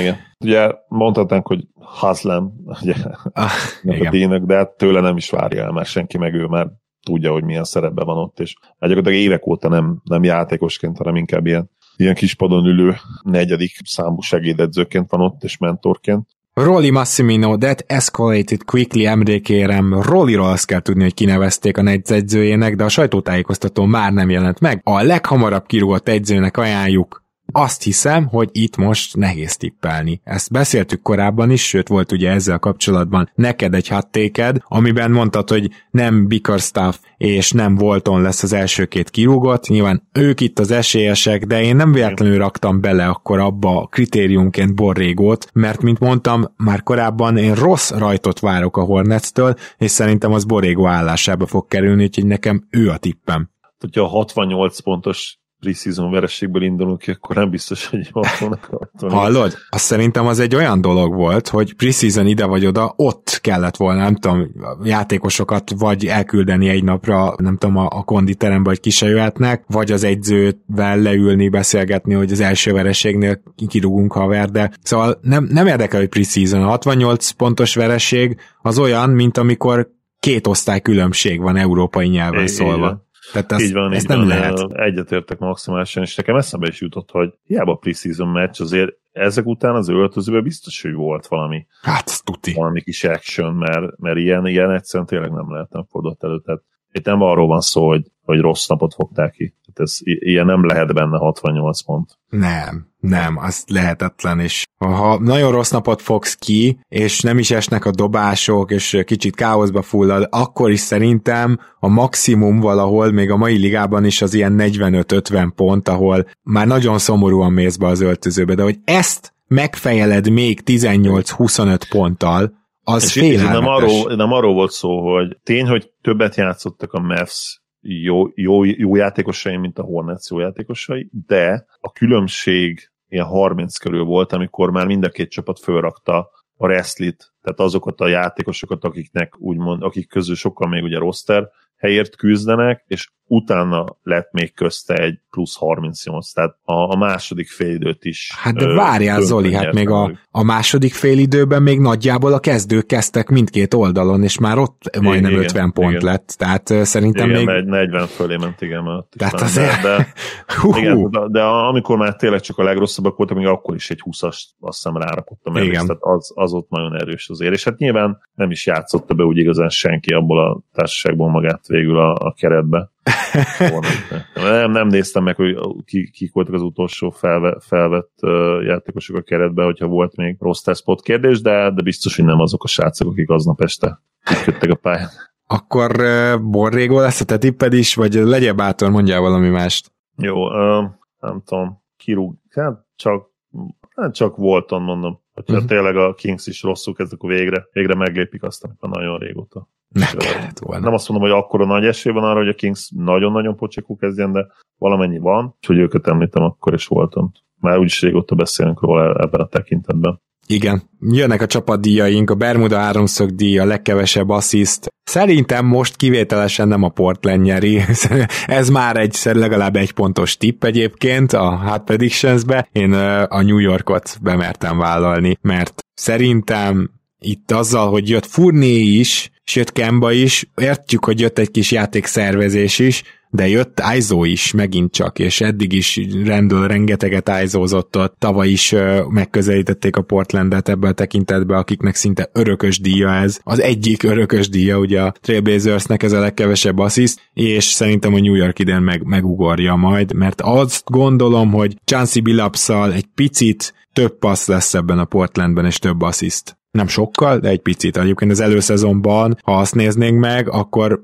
Igen. Ugye mondhatnánk, hogy Hazlem, ugye, ah, a díjnak, de hát tőle nem is várja el, mert senki meg ő már tudja, hogy milyen szerepben van ott, és gyakorlatilag évek óta nem, nem játékosként, hanem inkább ilyen, ilyen kis padon ülő negyedik számú segédedzőként van ott, és mentorként. Rolly Massimino, that escalated quickly, emlékérem, Rollyról azt kell tudni, hogy kinevezték a negyzegyzőjének, de a sajtótájékoztató már nem jelent meg. A leghamarabb kirúgott egyzőnek ajánljuk azt hiszem, hogy itt most nehéz tippelni. Ezt beszéltük korábban is, sőt volt ugye ezzel kapcsolatban neked egy hattéked, amiben mondtad, hogy nem Bickerstaff és nem Volton lesz az első két kirúgott, nyilván ők itt az esélyesek, de én nem véletlenül raktam bele akkor abba a kritériumként Borrégót, mert mint mondtam már korábban, én rossz rajtot várok a Hornets-től, és szerintem az Borrégó állásába fog kerülni, úgyhogy nekem ő a tippem. Hogyha a 68 pontos preseason verességből indulunk ki, akkor nem biztos, hogy van Hallod? Azt szerintem az egy olyan dolog volt, hogy preseason ide vagy oda, ott kellett volna, nem tudom, játékosokat vagy elküldeni egy napra, nem tudom, a, a konditerembe, hogy ki se jöhetnek, vagy az egyzővel leülni, beszélgetni, hogy az első vereségnél kirúgunk haver, de szóval nem, nem érdekel, hogy preseason. A 68 pontos vereség az olyan, mint amikor két osztály különbség van európai nyelven é, szólva. Igen. Tehát ezt, így van, ezt így nem van, lehet. Egyetértek maximálisan, és nekem eszembe is jutott, hogy hiába a preseason meccs, azért ezek után az öltözőben biztos, hogy volt valami. Hát, tuti. Valami kis action, mert, mert ilyen, ilyen egyszerűen tényleg nem lehetne fordult elő. Tehát itt nem arról van szó, hogy, hogy rossz napot fogták ki. Tehát ez, ilyen nem lehet benne 68 pont. Nem, nem, az lehetetlen, és ha nagyon rossz napot fogsz ki, és nem is esnek a dobások, és kicsit káoszba fullad, akkor is szerintem a maximum valahol, még a mai ligában is az ilyen 45-50 pont, ahol már nagyon szomorúan mész be az öltözőbe, de hogy ezt megfejeled még 18-25 ponttal, az és, és nem, arról, nem arról volt szó, hogy tény, hogy többet játszottak a Mavs jó, jó, jó játékosai, mint a Hornets jó játékosai, de a különbség ilyen 30 körül volt, amikor már mind a két csapat fölrakta a wrestlit, tehát azokat a játékosokat, akiknek úgymond, akik közül sokkal még ugye roster helyért küzdenek, és utána lett még közte egy plusz 38, tehát a, a második félidőt is. Hát de várjál Zoli, hát még a, a második félidőben még nagyjából a kezdők kezdtek mindkét oldalon, és már ott igen, majdnem igen, 50 pont igen. lett, tehát szerintem igen, még... 40 fölé ment, igen, mert tehát azért... de, de, igen, de, de, amikor már tényleg csak a legrosszabbak voltak, még akkor is egy 20-as azt hiszem rárakott a tehát az, az ott nagyon erős azért, és hát nyilván nem is játszotta be úgy igazán senki abból a társaságból magát végül a, a keretbe nem, nem néztem meg, hogy ki, kik voltak az utolsó felve, felvett uh, játékosok a keretben, hogyha volt még rossz spot kérdés, de, de biztos, hogy nem azok a srácok, akik aznap este köttek a pályán. Akkor uh, Borrégó lesz a te tipped is, vagy legyen bátor, mondjál valami mást. Jó, uh, nem tudom, kirúg, hát csak, hát csak Volton mondom. Hogyha uh-huh. tényleg a Kings is rosszul kezd, akkor végre, végre meglépik azt, amikor nagyon régóta. Ne kellett volna. Nem azt mondom, hogy akkora nagy esély van arra, hogy a Kings nagyon-nagyon pocsékú kezdjen, de valamennyi van, úgyhogy őket említem, akkor is voltam. Már úgyis régóta beszélünk róla ebben a tekintetben. Igen, jönnek a csapatdíjaink, a Bermuda háromszög díj, a legkevesebb assziszt. Szerintem most kivételesen nem a Portland nyeri, ez már egy legalább egy pontos tipp egyébként a Hot Predictions-be. Én a New Yorkot bemertem vállalni, mert szerintem itt azzal, hogy jött Furné is, és Kemba is, értjük, hogy jött egy kis játékszervezés is, de jött Aizo is megint csak, és eddig is rendül rengeteget Aizózott ott, tavaly is megközelítették a Portlandet ebben a tekintetben, akiknek szinte örökös díja ez. Az egyik örökös díja, ugye a Trailblazersnek ez a legkevesebb assziszt, és szerintem a New York idén meg, megugorja majd, mert azt gondolom, hogy Chancey Billapszal egy picit több passz lesz ebben a Portlandben, és több assziszt nem sokkal, de egy picit. Egyébként az előszezonban, ha azt néznénk meg, akkor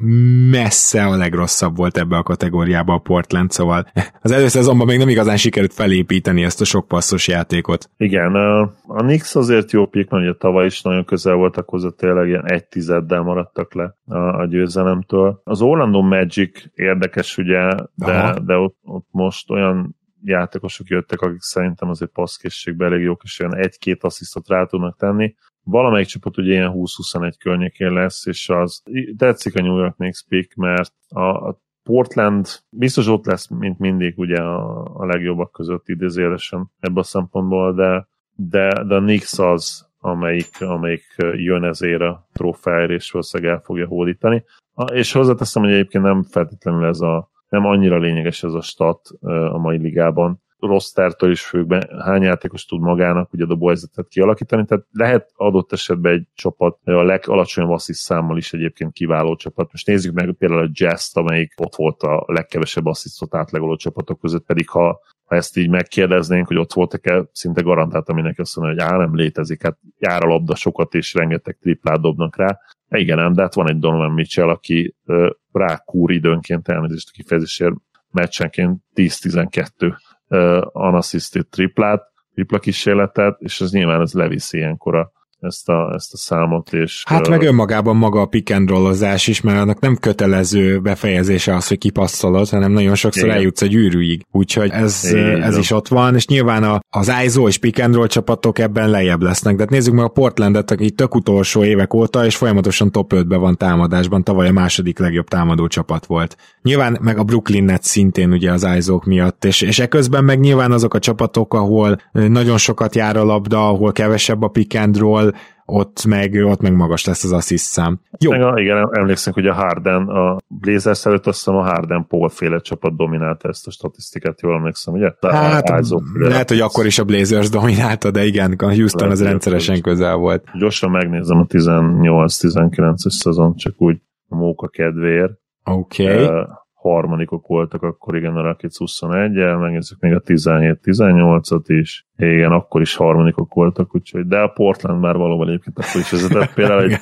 messze a legrosszabb volt ebbe a kategóriába a Portland, szóval az előszezonban még nem igazán sikerült felépíteni ezt a sok passzos játékot. Igen, a Knicks azért jó pik, mert ugye tavaly is nagyon közel voltak hozzá, tényleg ilyen egy tizeddel maradtak le a, a győzelemtől. Az Orlando Magic érdekes ugye, de, de ott, ott most olyan játékosok jöttek, akik szerintem azért passzkészségben elég jók, és olyan egy-két asszisztot rá tudnak tenni valamelyik csapat ugye ilyen 20-21 környékén lesz, és az tetszik a New York Knicks pick, mert a, a Portland biztos ott lesz, mint mindig ugye a, a legjobbak között idézélesen ebben a szempontból, de, de, de a Knicks az, amelyik, amelyik jön ezért a trófáért, és valószínűleg el fogja hódítani. És hozzáteszem, hogy egyébként nem feltétlenül ez a, nem annyira lényeges ez a stat a mai ligában, rostertől is függ, hány játékos tud magának ugye dobóhelyzetet kialakítani, tehát lehet adott esetben egy csapat a legalacsonyabb assziszt számmal is egyébként kiváló csapat. Most nézzük meg például a jazz amelyik ott volt a legkevesebb asszisztot átlagoló csapatok között, pedig ha ha ezt így megkérdeznénk, hogy ott voltak-e, szinte garantáltan mindenki azt mondja, hogy á, nem létezik, hát jár a labda sokat, és rengeteg triplát dobnak rá. Igen, nem, de hát van egy Donovan Mitchell, aki rá kúr időnként elnézést a kifejezésért meccsenként 10-12 unassisted triplát, tripla kísérletet, és ez nyilván ez leviszi ilyenkor a, ezt a, ezt a számot. És, hát meg önmagában maga a pick and rollozás is, mert annak nem kötelező befejezése az, hogy kipasszolod, hanem nagyon sokszor Igen. eljutsz egy űrűig. Úgyhogy ez, Igen. ez is ott van, és nyilván a, az ISO és pick and roll csapatok ebben lejjebb lesznek. De hát nézzük meg a Portlandet, aki tök utolsó évek óta, és folyamatosan top 5-ben van támadásban, tavaly a második legjobb támadó csapat volt. Nyilván meg a Brooklyn Nets szintén ugye az iso miatt, és, és eközben meg nyilván azok a csapatok, ahol nagyon sokat jár a labda, ahol kevesebb a pick and roll, ott meg, ott meg magas lesz az assist szám. Jó. Meg a, igen, emlékszünk, hogy a Harden, a Blazers előtt azt hiszem a Harden Paul féle csapat dominálta ezt a statisztikát, jól emlékszem, ugye? Hát, Ázó, lehet, hogy akkor is a Blazers dominálta, de igen, a Houston lehet, az rendszeresen közel volt. Gyorsan megnézem a 18-19-es szezon, csak úgy a móka kedvéért. Oké. Okay. Uh, harmadikok voltak, akkor igen, a Rockets 21-el, megnézzük még a 17-18-at is, igen, akkor is harmadikok voltak, úgyhogy, de a Portland már valóban egyébként akkor is vezetett, például egy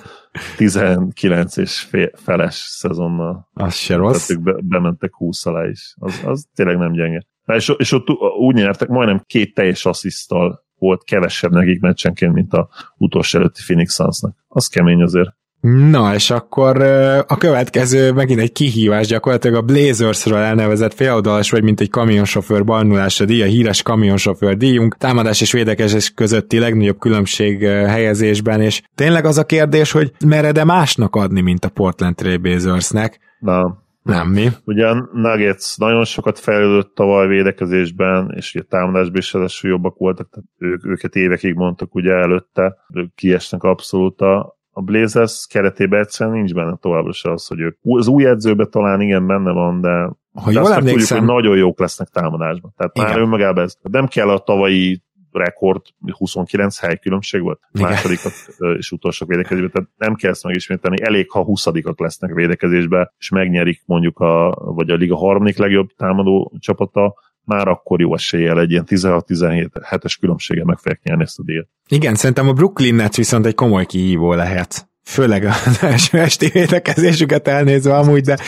19 és feles szezonnal. Az se rossz. Be, bementek 20 alá is, az, az tényleg nem gyenge. És, és ott úgy nyertek, majdnem két teljes asszisztal volt kevesebb nekik meccsenként, mint a utolsó előtti Phoenix Sunsnak. Az kemény azért. Na, és akkor a következő megint egy kihívás, gyakorlatilag a Blazersről elnevezett féloldalas vagy, mint egy kamionsofőr barnulása díj, a híres kamionsofőr díjunk, támadás és védekezés közötti legnagyobb különbség helyezésben, és tényleg az a kérdés, hogy mered-e másnak adni, mint a Portland Trail Blazersnek? Na, nem, mi? Ugye Nuggets nagyon sokat fejlődött tavaly védekezésben, és ugye támadásban is jobbak voltak, tehát ők, őket évekig mondtak ugye előtte, ők kiesnek abszolút a, a Blazers keretében egyszerűen nincs benne továbbra se az, hogy ők az új edzőben talán igen benne van, de ha jól emlékszem... tudjuk, hogy nagyon jók lesznek támadásban. Tehát igen. már önmagában ez nem kell a tavalyi rekord, 29 hely különbség volt, Igen. másodikat és utolsók védekezésben, tehát nem kell ezt megismételni, elég, ha 20 lesznek védekezésbe, és megnyerik mondjuk a, vagy a liga harmadik legjobb támadó csapata, már akkor jó eséllyel egy ilyen 16-17 es különbséggel meg fogják nyerni ezt a díjat. Igen, szerintem a Brooklyn Nets viszont egy komoly kihívó lehet. Főleg az első esti védekezésüket elnézve amúgy, de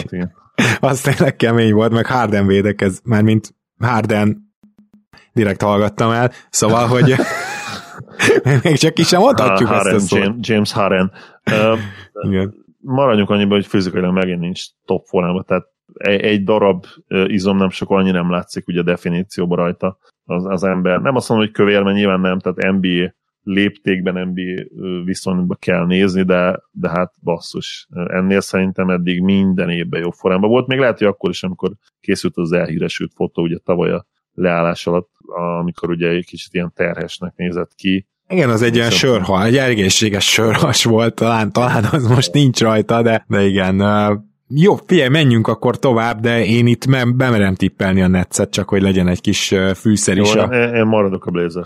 az tényleg kemény volt, meg Harden védekez, már mint Harden direkt hallgattam el, szóval, hogy még csak is sem mondhatjuk ha, ezt a szót. James, James Harden. Uh, Igen. Maradjunk annyiban, hogy fizikailag megint nincs top formában, tehát egy, darab izom nem sok annyi nem látszik ugye a definícióban rajta az, az ember. Nem azt mondom, hogy kövér, mert nyilván nem, tehát NBA léptékben NBA viszonyban kell nézni, de, de hát basszus, ennél szerintem eddig minden évben jobb formában volt. Még lehet, hogy akkor is, amikor készült az elhíresült fotó, ugye tavaly a leállás alatt, amikor ugye egy kicsit ilyen terhesnek nézett ki. Igen, az egy olyan sörhal, egy egészséges sörhas volt, talán, talán az most nincs rajta, de, de igen, jó, figyelj, menjünk akkor tovább, de én itt me- bemerem tippelni a netszet, csak hogy legyen egy kis fűszer is. Jó, a... én maradok a Blazer.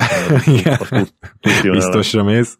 Biztosra mész.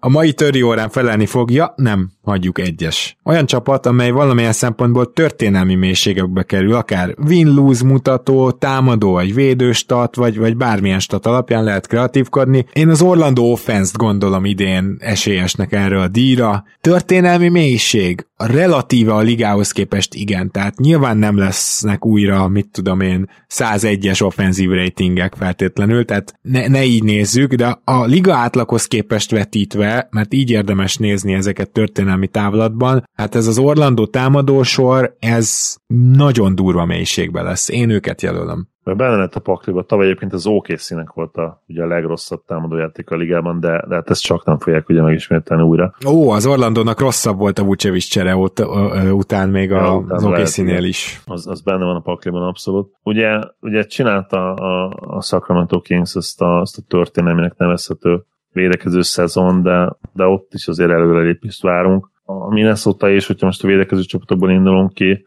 A mai töri órán felelni fogja, nem, hagyjuk egyes. Olyan csapat, amely valamilyen szempontból történelmi mélységekbe kerül, akár win-lose mutató, támadó vagy védőstat, vagy, vagy bármilyen stat alapján lehet kreatívkodni. Én az Orlando offense gondolom idén esélyesnek erre a díjra. Történelmi mélység, relatíve a ligához képest igen, tehát nyilván nem lesznek újra, mit tudom én, 101-es offenzív ratingek feltétlenül, tehát ne, ne így nézzük, de a liga átlaghoz képest vetítve, mert így érdemes nézni ezeket történelmi távlatban, hát ez az Orlando támadósor, ez nagyon durva mélységbe lesz. Én őket jelölöm mert benne lett a pakliba. Tavaly egyébként az okc volt a, ugye a legrosszabb támadójáték a ligában, de, de hát ezt csak nem fogják ugye megismételni újra. Ó, az Orlandónak rosszabb volt a Vucevic csere ut- után még a, ja, az okc is. Az, az benne van a pakliban abszolút. Ugye, ugye csinálta a, a Sacramento Kings ezt a, ezt a történelmének nevezhető védekező szezon, de, de ott is azért előrelépést várunk. A Minnesota is, hogyha most a védekező csapatokból indulunk ki,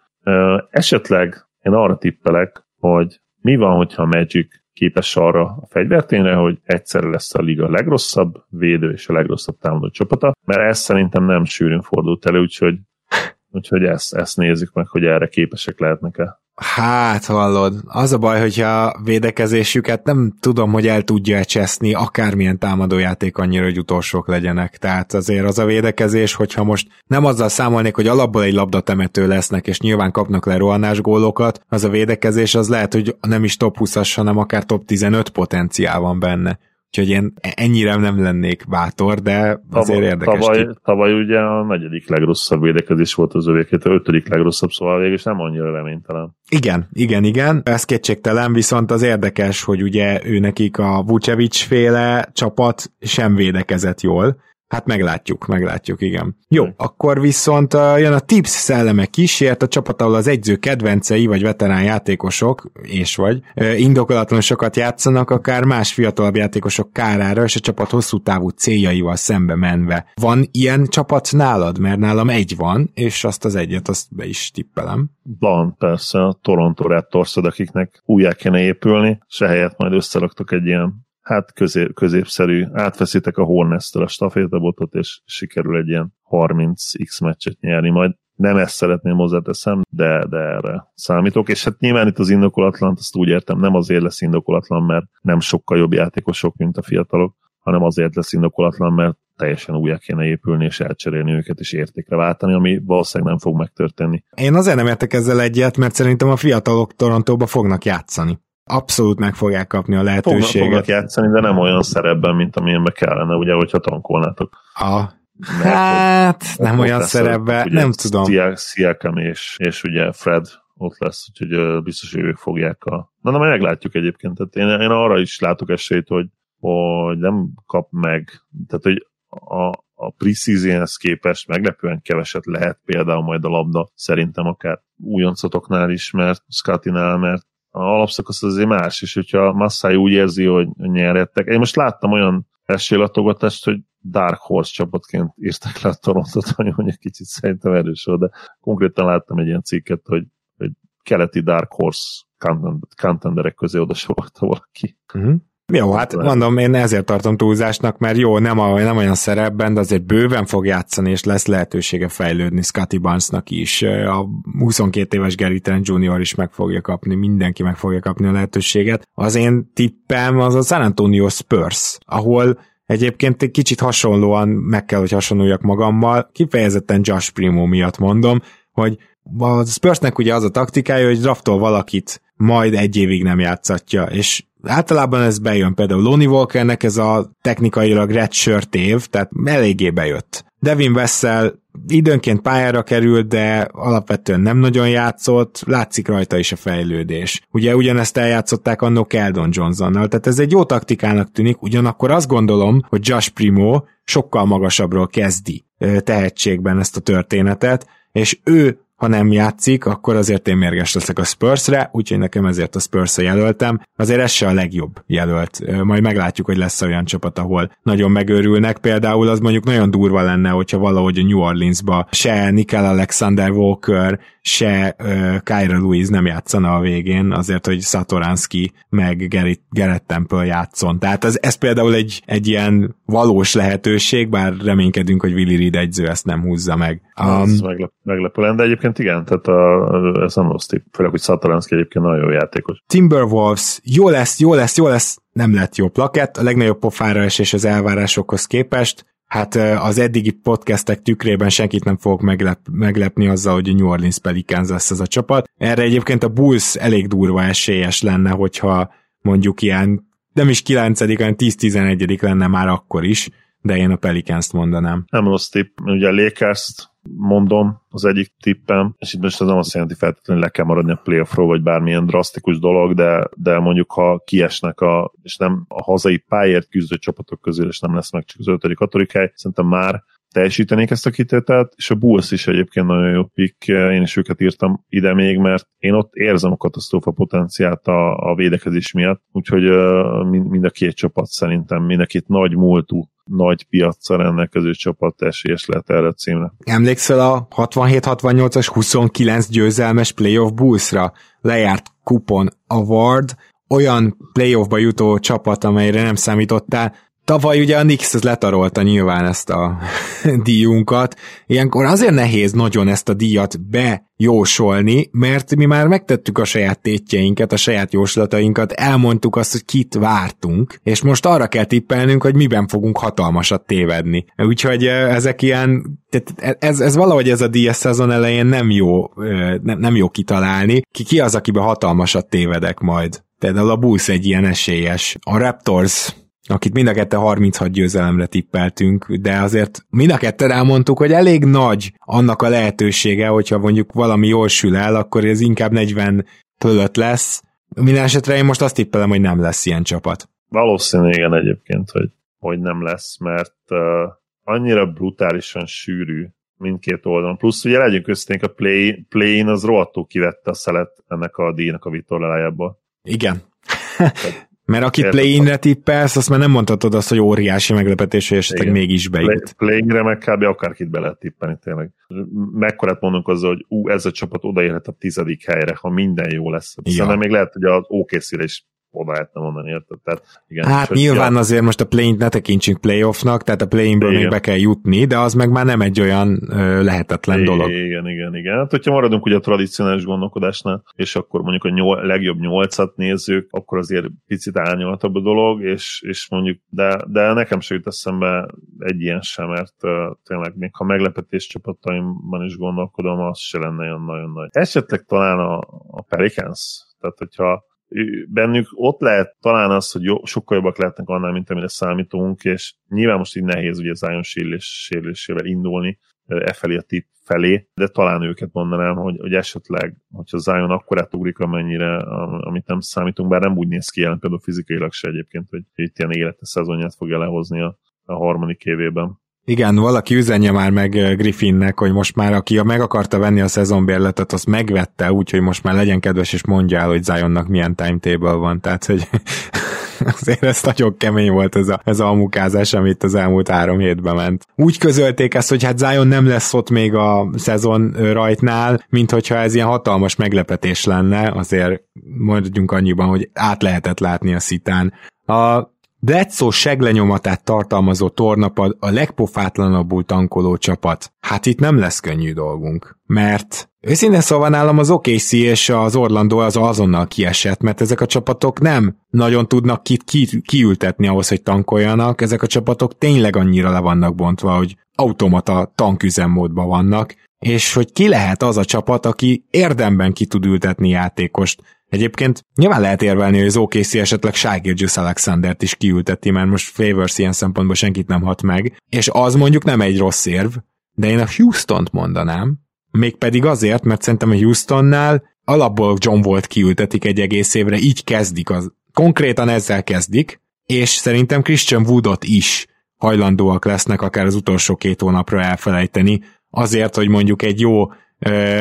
esetleg én arra tippelek, hogy mi van, hogyha a Magic képes arra a fegyvertényre, hogy egyszerre lesz a liga legrosszabb védő és a legrosszabb támadó csapata, mert ez szerintem nem sűrűn fordult elő, úgyhogy, úgyhogy ezt, ezt nézzük meg, hogy erre képesek lehetnek-e. Hát hallod, az a baj, hogyha védekezésüket nem tudom, hogy el tudja cseszni akármilyen támadójáték annyira, hogy utolsók legyenek. Tehát azért az a védekezés, hogyha most nem azzal számolnék, hogy alapból egy labdatemető lesznek, és nyilván kapnak le rohanás gólokat, az a védekezés az lehet, hogy nem is top 20-as, hanem akár top 15 potenciál van benne. Úgyhogy én ennyire nem lennék bátor, de azért érdekes. Tavaly, tavaly ugye a negyedik legrosszabb védekezés volt az övékét, a ötödik legrosszabb, szóval végül is nem annyira reménytelen. Igen, igen, igen, ez kétségtelen, viszont az érdekes, hogy ugye ő nekik a Vucevic féle csapat sem védekezett jól, Hát meglátjuk, meglátjuk, igen. Jó, akkor viszont uh, jön a tips szelleme kísért, a csapat, ahol az egyző kedvencei, vagy veterán játékosok, és vagy, uh, indokolatlan sokat játszanak, akár más fiatalabb játékosok kárára, és a csapat hosszú távú céljaival szembe menve. Van ilyen csapat nálad? Mert nálam egy van, és azt az egyet, azt be is tippelem. Van, persze, a Toronto Raptors, akiknek újjá kéne épülni, se helyett majd összeraktok egy ilyen hát közép, középszerű, átveszitek a Hornets-től a stafétabotot, és sikerül egy ilyen 30x meccset nyerni, majd nem ezt szeretném hozzáteszem, de, de erre számítok, és hát nyilván itt az indokolatlan, azt úgy értem, nem azért lesz indokolatlan, mert nem sokkal jobb játékosok, mint a fiatalok, hanem azért lesz indokolatlan, mert teljesen újra kéne épülni, és elcserélni őket, és értékre váltani, ami valószínűleg nem fog megtörténni. Én azért nem értek ezzel egyet, mert szerintem a fiatalok Torontóba fognak játszani abszolút meg fogják kapni a lehetőséget. Fognak, játszani, de nem olyan szerepben, mint amilyenbe kellene, ugye, hogyha tankolnátok. A, hát, hogy, nem olyan szerepben, nem tudom. Sziakam és, és ugye Fred ott lesz, úgyhogy biztos, hogy ők fogják a... Na, de majd meglátjuk egyébként. Tehát én, én arra is látok esélyt, hogy, hogy nem kap meg, tehát hogy a, a preseasonhez képest meglepően keveset lehet például majd a labda, szerintem akár újoncotoknál is, mert Scottinál, mert a alapszakasz azért más, és hogyha Massai úgy érzi, hogy nyerettek. Én most láttam olyan esélylatogatást, hogy Dark Horse csapatként írtak le a Torontot, ami mondjuk kicsit szerintem erős de konkrétan láttam egy ilyen cikket, hogy, hogy keleti Dark Horse contenderek közé oda sorolta valaki. Uh-huh. Jó, hát mondom, én ezért tartom túlzásnak, mert jó, nem, a, nem olyan szerepben, de azért bőven fog játszani, és lesz lehetősége fejlődni Scotty Barnesnak is. A 22 éves Gary Trent Jr. is meg fogja kapni, mindenki meg fogja kapni a lehetőséget. Az én tippem az a San Antonio Spurs, ahol Egyébként egy kicsit hasonlóan meg kell, hogy hasonluljak magammal, kifejezetten Josh Primo miatt mondom, hogy a Spursnek ugye az a taktikája, hogy draftol valakit, majd egy évig nem játszatja, és általában ez bejön. Például Lonnie Walkernek ez a technikailag redshirt év, tehát eléggé bejött. Devin Vessel időnként pályára került, de alapvetően nem nagyon játszott, látszik rajta is a fejlődés. Ugye ugyanezt eljátszották annó Keldon Johnsonnal, tehát ez egy jó taktikának tűnik, ugyanakkor azt gondolom, hogy Josh Primo sokkal magasabbról kezdi tehetségben ezt a történetet, és ő ha nem játszik, akkor azért én mérges leszek a Spursre, úgyhogy nekem ezért a spurs jelöltem. Azért ez se a legjobb jelölt. Majd meglátjuk, hogy lesz olyan csapat, ahol nagyon megőrülnek. Például az mondjuk nagyon durva lenne, hogyha valahogy a New Orleansba se Nickel Alexander Walker, se uh, Kyra Lewis nem játszana a végén, azért, hogy Satoranski meg Gerrit, Gerrit Temple játszon. Tehát ez, ez például egy, egy ilyen valós lehetőség, bár reménykedünk, hogy Willi Reed egyző ezt nem húzza meg. Um, ez meglep, meglepő de egyébként igen, tehát a, ez nem rossz tipp, főleg, hogy Satoranski egyébként nagyon jó játékos. Timberwolves, jó lesz, jó lesz, jó lesz, nem lett jó plakett, a legnagyobb pofára és az elvárásokhoz képest, hát az eddigi podcastek tükrében senkit nem fogok meglep, meglepni azzal, hogy a New Orleans Pelicans lesz ez a csapat. Erre egyébként a Bulls elég durva esélyes lenne, hogyha mondjuk ilyen nem is 9 hanem 10-11 lenne már akkor is, de én a Pelicans-t mondanám. Nem rossz tipp, ugye a lakers mondom az egyik tippem, és itt most ez nem azt jelenti feltétlenül, le kell maradni a playoffról, vagy bármilyen drasztikus dolog, de, de mondjuk ha kiesnek, a, és nem a hazai pályért küzdő csapatok közül, és nem lesz meg csak az ötödik, hatodik hely, szerintem már teljesítenék ezt a kitételt, és a Bulls is egyébként nagyon jó pick, én is őket írtam ide még, mert én ott érzem a katasztrófa potenciált a, a védekezés miatt, úgyhogy mind a két csapat szerintem, mind a két nagy múltú nagy piacra rendelkező csapat esélyes lehet erre a címre. Emlékszel a 67-68-as 29 győzelmes playoff Bullsra? Lejárt kupon award, olyan playoffba jutó csapat, amelyre nem számítottál, Tavaly ugye a Nix az letarolta nyilván ezt a díjunkat. Ilyenkor azért nehéz nagyon ezt a díjat bejósolni, mert mi már megtettük a saját tétjeinket, a saját jóslatainkat, elmondtuk azt, hogy kit vártunk, és most arra kell tippelnünk, hogy miben fogunk hatalmasat tévedni. Úgyhogy ezek ilyen, ez, ez valahogy ez a díj szezon elején nem jó, nem, nem jó kitalálni. Ki, ki az, akiben hatalmasat tévedek majd? Például a Bulls egy ilyen esélyes. A Raptors akit mind a kette 36 győzelemre tippeltünk, de azért mind a ketten elmondtuk, hogy elég nagy annak a lehetősége, hogyha mondjuk valami jól sül el, akkor ez inkább 40 fölött lesz. Minden esetre én most azt tippelem, hogy nem lesz ilyen csapat. Valószínűleg igen egyébként, hogy, hogy nem lesz, mert uh, annyira brutálisan sűrű mindkét oldalon. Plusz ugye legyünk közténk, a play, play az rohadtul kivette a szelet ennek a díjnak a vitorlájából. Igen. Mert akit play-inre tippelsz, azt már nem mondhatod azt, hogy óriási meglepetés, hogy esetleg Igen. mégis bejut. Play-inre meg kb. akárkit be lehet tippelni tényleg. Mekkorát mondunk azzal, hogy ú, ez a csapat odaérhet a tizedik helyre, ha minden jó lesz. Ja. Szerintem még lehet, hogy az OKC-re is oda lehetne mondani, érted? Tehát, igen, hát nyilván ja. azért most a play ne tekintsünk playoffnak, tehát a play-inből még be kell jutni, de az meg már nem egy olyan ö, lehetetlen igen, dolog. Igen, igen, igen. Hát, hogyha maradunk ugye a tradicionális gondolkodásnál, és akkor mondjuk a nyol, legjobb nyolcat nézzük, akkor azért picit árnyalatabb a dolog, és, és mondjuk, de, de nekem se jut eszembe egy ilyen sem, mert uh, tényleg még ha meglepetés csapataimban is gondolkodom, az se lenne olyan nagyon nagy. Esetleg talán a, a Pelicans, tehát hogyha bennük ott lehet talán az, hogy jó, sokkal jobbak lehetnek annál, mint amire számítunk, és nyilván most így nehéz ugye Zion sérülésével indulni e felé a tip felé, de talán őket mondanám, hogy, hogy esetleg, hogyha Zion akkor átugrik, amennyire, amit nem számítunk, bár nem úgy néz ki jelen például fizikailag se egyébként, hogy itt ilyen élete szezonját fogja lehozni a, a harmadik évében. Igen, valaki üzenje már meg eh, Griffinnek, hogy most már aki meg akarta venni a szezonbérletet, azt megvette, úgyhogy most már legyen kedves, és mondja el, hogy Zionnak milyen timetable van. Tehát, hogy azért ez nagyon kemény volt ez a, ez a mukázás, amit az elmúlt három hétben ment. Úgy közölték ezt, hogy hát Zion nem lesz ott még a szezon rajtnál, mint hogyha ez ilyen hatalmas meglepetés lenne, azért mondjunk annyiban, hogy át lehetett látni a szitán. A Bledsoe seglenyomatát tartalmazó tornapad a legpofátlanabbul tankoló csapat. Hát itt nem lesz könnyű dolgunk. Mert őszintén szóval nálam az OKC és az Orlando az azonnal kiesett, mert ezek a csapatok nem nagyon tudnak kit ki, kiültetni ahhoz, hogy tankoljanak. Ezek a csapatok tényleg annyira le vannak bontva, hogy automata tanküzemmódban vannak, és hogy ki lehet az a csapat, aki érdemben ki tud ültetni játékost, Egyébként nyilván lehet érvelni, hogy az OKC esetleg Shai Alexandert is kiülteti, mert most Favors ilyen szempontból senkit nem hat meg, és az mondjuk nem egy rossz érv, de én a Houston-t mondanám, mégpedig azért, mert szerintem a Houstonnál alapból John Volt kiültetik egy egész évre, így kezdik, az, konkrétan ezzel kezdik, és szerintem Christian Woodot is hajlandóak lesznek akár az utolsó két hónapra elfelejteni, azért, hogy mondjuk egy jó uh,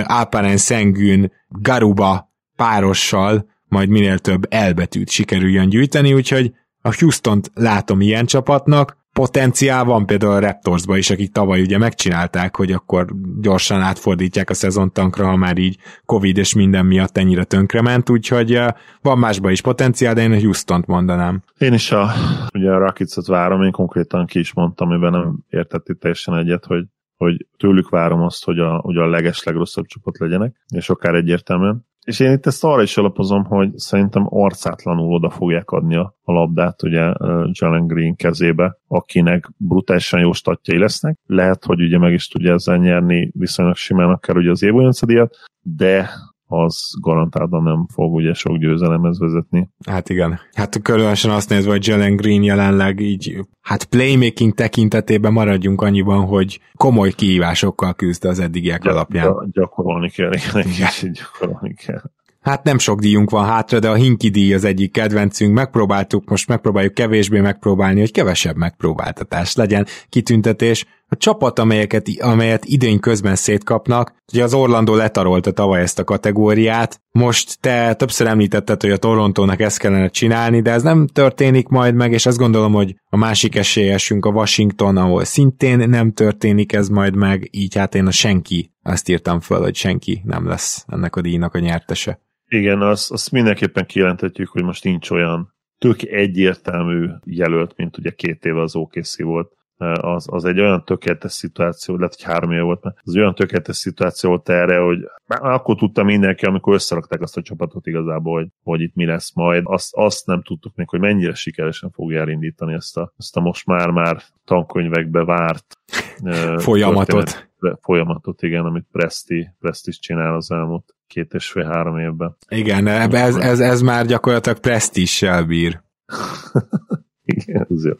Alperen Szengűn Garuba párossal majd minél több elbetűt sikerüljön gyűjteni, úgyhogy a Houston-t látom ilyen csapatnak, potenciál van például a Raptorsba is, akik tavaly ugye megcsinálták, hogy akkor gyorsan átfordítják a szezontankra, ha már így Covid és minden miatt ennyire tönkrement, úgyhogy van másba is potenciál, de én a Houston-t mondanám. Én is a, ugye a Rockets-ot várom, én konkrétan ki is mondtam, amiben nem értett itt teljesen egyet, hogy hogy tőlük várom azt, hogy a, hogy a leges legrosszabb csapat legyenek, és akár egyértelműen. És én itt ezt arra is alapozom, hogy szerintem arcátlanul oda fogják adni a, a labdát ugye Jalen Green kezébe, akinek brutálisan jó statjai lesznek. Lehet, hogy ugye meg is tudja ezzel nyerni viszonylag simán akár ugye az évonyolcadiat, de az garantáltan nem fog ugye sok győzelemhez vezetni. Hát igen. Hát különösen azt nézve, hogy Jalen Green jelenleg így, hát playmaking tekintetében maradjunk annyiban, hogy komoly kihívásokkal küzd az eddigiek Gy- alapján. Gyakorolni kell, igen, igen. gyakorolni kell. Hát nem sok díjunk van hátra, de a Hinki díj az egyik kedvencünk. Megpróbáltuk, most megpróbáljuk kevésbé megpróbálni, hogy kevesebb megpróbáltatás legyen. Kitüntetés a csapat, amelyeket, amelyet idén közben szétkapnak, ugye az Orlando letarolta tavaly ezt a kategóriát, most te többször említetted, hogy a Torontónak ezt kellene csinálni, de ez nem történik majd meg, és azt gondolom, hogy a másik esélyesünk a Washington, ahol szintén nem történik ez majd meg, így hát én a senki, azt írtam föl, hogy senki nem lesz ennek a díjnak a nyertese. Igen, azt, azt mindenképpen kijelentetjük, hogy most nincs olyan tök egyértelmű jelölt, mint ugye két éve az OKC volt. Az, az egy olyan tökéletes szituáció, lehet, hogy három év volt, az olyan tökéletes szituáció volt erre, hogy akkor tudta mindenki, amikor összerakták azt a csapatot igazából, hogy, hogy itt mi lesz majd. Azt, azt nem tudtuk még, hogy mennyire sikeresen fogja elindítani ezt a, ezt a most már-már tankönyvekbe várt folyamatot. Folyamatot, igen, amit Presti, Presti csinál az elmúlt két és fél-három évben. Igen, ez, ez, ez már gyakorlatilag presztissel bír. Igen, ez jó.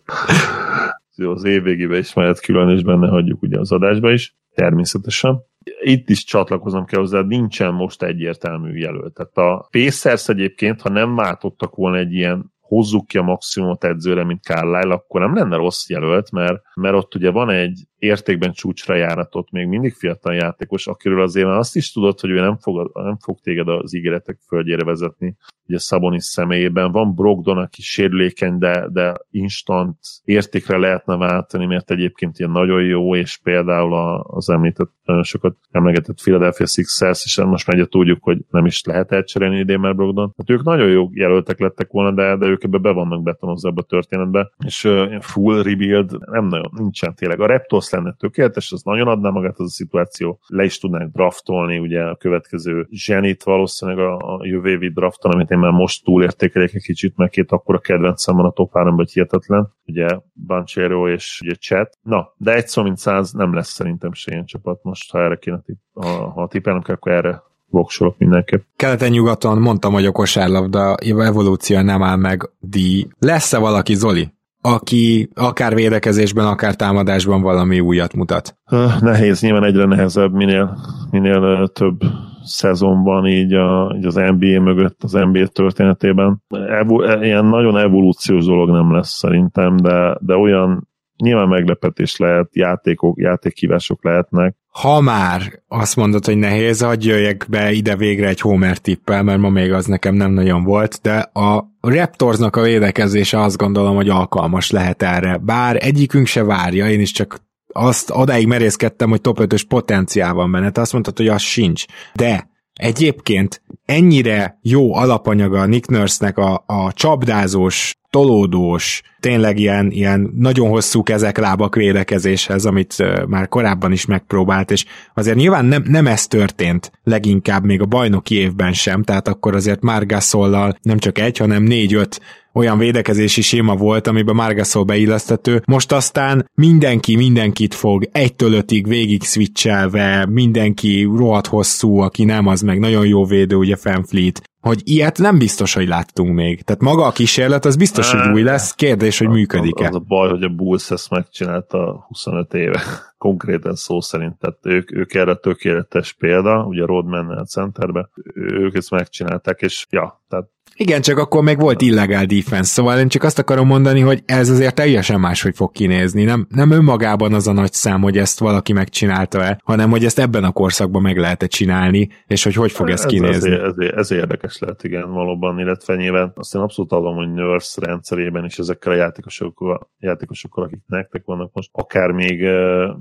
Az év végébe is majd külön, és benne hagyjuk ugye az adásba is, természetesen. Itt is csatlakozom kell hozzá, nincsen most egyértelmű jelölt. Tehát a Pacers egyébként, ha nem váltottak volna egy ilyen hozzuk ki a maximumot edzőre, mint Carlisle, akkor nem lenne rossz jelölt, mert, mert ott ugye van egy értékben csúcsra járatott, még mindig fiatal játékos, akiről azért már azt is tudod, hogy ő nem fog, nem fog téged az ígéretek földjére vezetni, ugye Szabonis személyében. Van Brogdon, aki sérülékeny, de, de instant értékre lehetne váltani, mert egyébként ilyen nagyon jó, és például az említett, nagyon sokat emlegetett Philadelphia Sixers, és most már ugye tudjuk, hogy nem is lehet elcserélni idén már Brogdon. Hát ők nagyon jó jelöltek lettek volna, de, de ők ebbe be vannak betonozva a történetbe, és uh, full rebuild nem nagyon nincsen tényleg. A Raptors lenne tökéletes, az nagyon adná magát az a szituáció. Le is tudnánk draftolni, ugye a következő zsenit valószínűleg a, a jövő évi drafton, amit én már most túlértékeljek egy kicsit, mert két akkor kedvencem van a top 3 hogy hihetetlen. Ugye Banchero és ugye Chat. Na, de egy szó mint száz nem lesz szerintem se ilyen csapat most, ha erre kéne tipp, ha, ha tippelnem kell, akkor erre voksolok mindenképp. Keleten-nyugaton mondtam, hogy a kosárlabda evolúció nem áll meg díj. Lesz-e valaki, Zoli, aki akár védekezésben, akár támadásban valami újat mutat? Nehéz, nyilván egyre nehezebb, minél, minél több szezonban így, a, így az NBA mögött, az NBA történetében. Evo, ilyen nagyon evolúciós dolog nem lesz szerintem, de, de olyan nyilván meglepetés lehet, játékok, játékkívások lehetnek. Ha már azt mondod, hogy nehéz, hogy jöjjek be ide végre egy Homer tippel, mert ma még az nekem nem nagyon volt, de a Raptorsnak a védekezése azt gondolom, hogy alkalmas lehet erre. Bár egyikünk se várja, én is csak azt odáig merészkedtem, hogy top 5-ös potenciál van benne, te azt mondtad, hogy az sincs. De egyébként ennyire jó alapanyaga Nick Nurse-nek a, a csapdázós, tolódós, tényleg ilyen, ilyen nagyon hosszú kezek, lábak védekezéshez, amit már korábban is megpróbált, és azért nyilván nem, nem ez történt leginkább még a bajnoki évben sem, tehát akkor azért Margasollal nem csak egy, hanem négy-öt olyan védekezési séma volt, amiben Margasol beillesztető. Most aztán mindenki mindenkit fog, egytől ötig végig switchelve, mindenki rohadt hosszú, aki nem, az meg nagyon jó védő, ugye Fanfleet hogy ilyet nem biztos, hogy láttunk még. Tehát maga a kísérlet az biztos, hogy új lesz, kérdés, hogy működik-e. Az, az a baj, hogy a Bulls ezt megcsinálta 25 éve, konkrétan szó szerint. Tehát ők, ők erre tökéletes példa, ugye Rodman a centerbe, ők ezt megcsinálták, és ja, tehát igen, csak akkor még volt illegál defense, szóval én csak azt akarom mondani, hogy ez azért teljesen máshogy fog kinézni. Nem, nem önmagában az a nagy szám, hogy ezt valaki megcsinálta-e, hanem hogy ezt ebben a korszakban meg lehet -e csinálni, és hogy hogy fog ez, ez kinézni. Ez, ez, ez, érdekes lehet, igen, valóban, illetve nyilván azt én abszolút adom, hogy Nurse rendszerében is ezekkel a játékosokkal, játékosokkal akik nektek vannak most, akár még,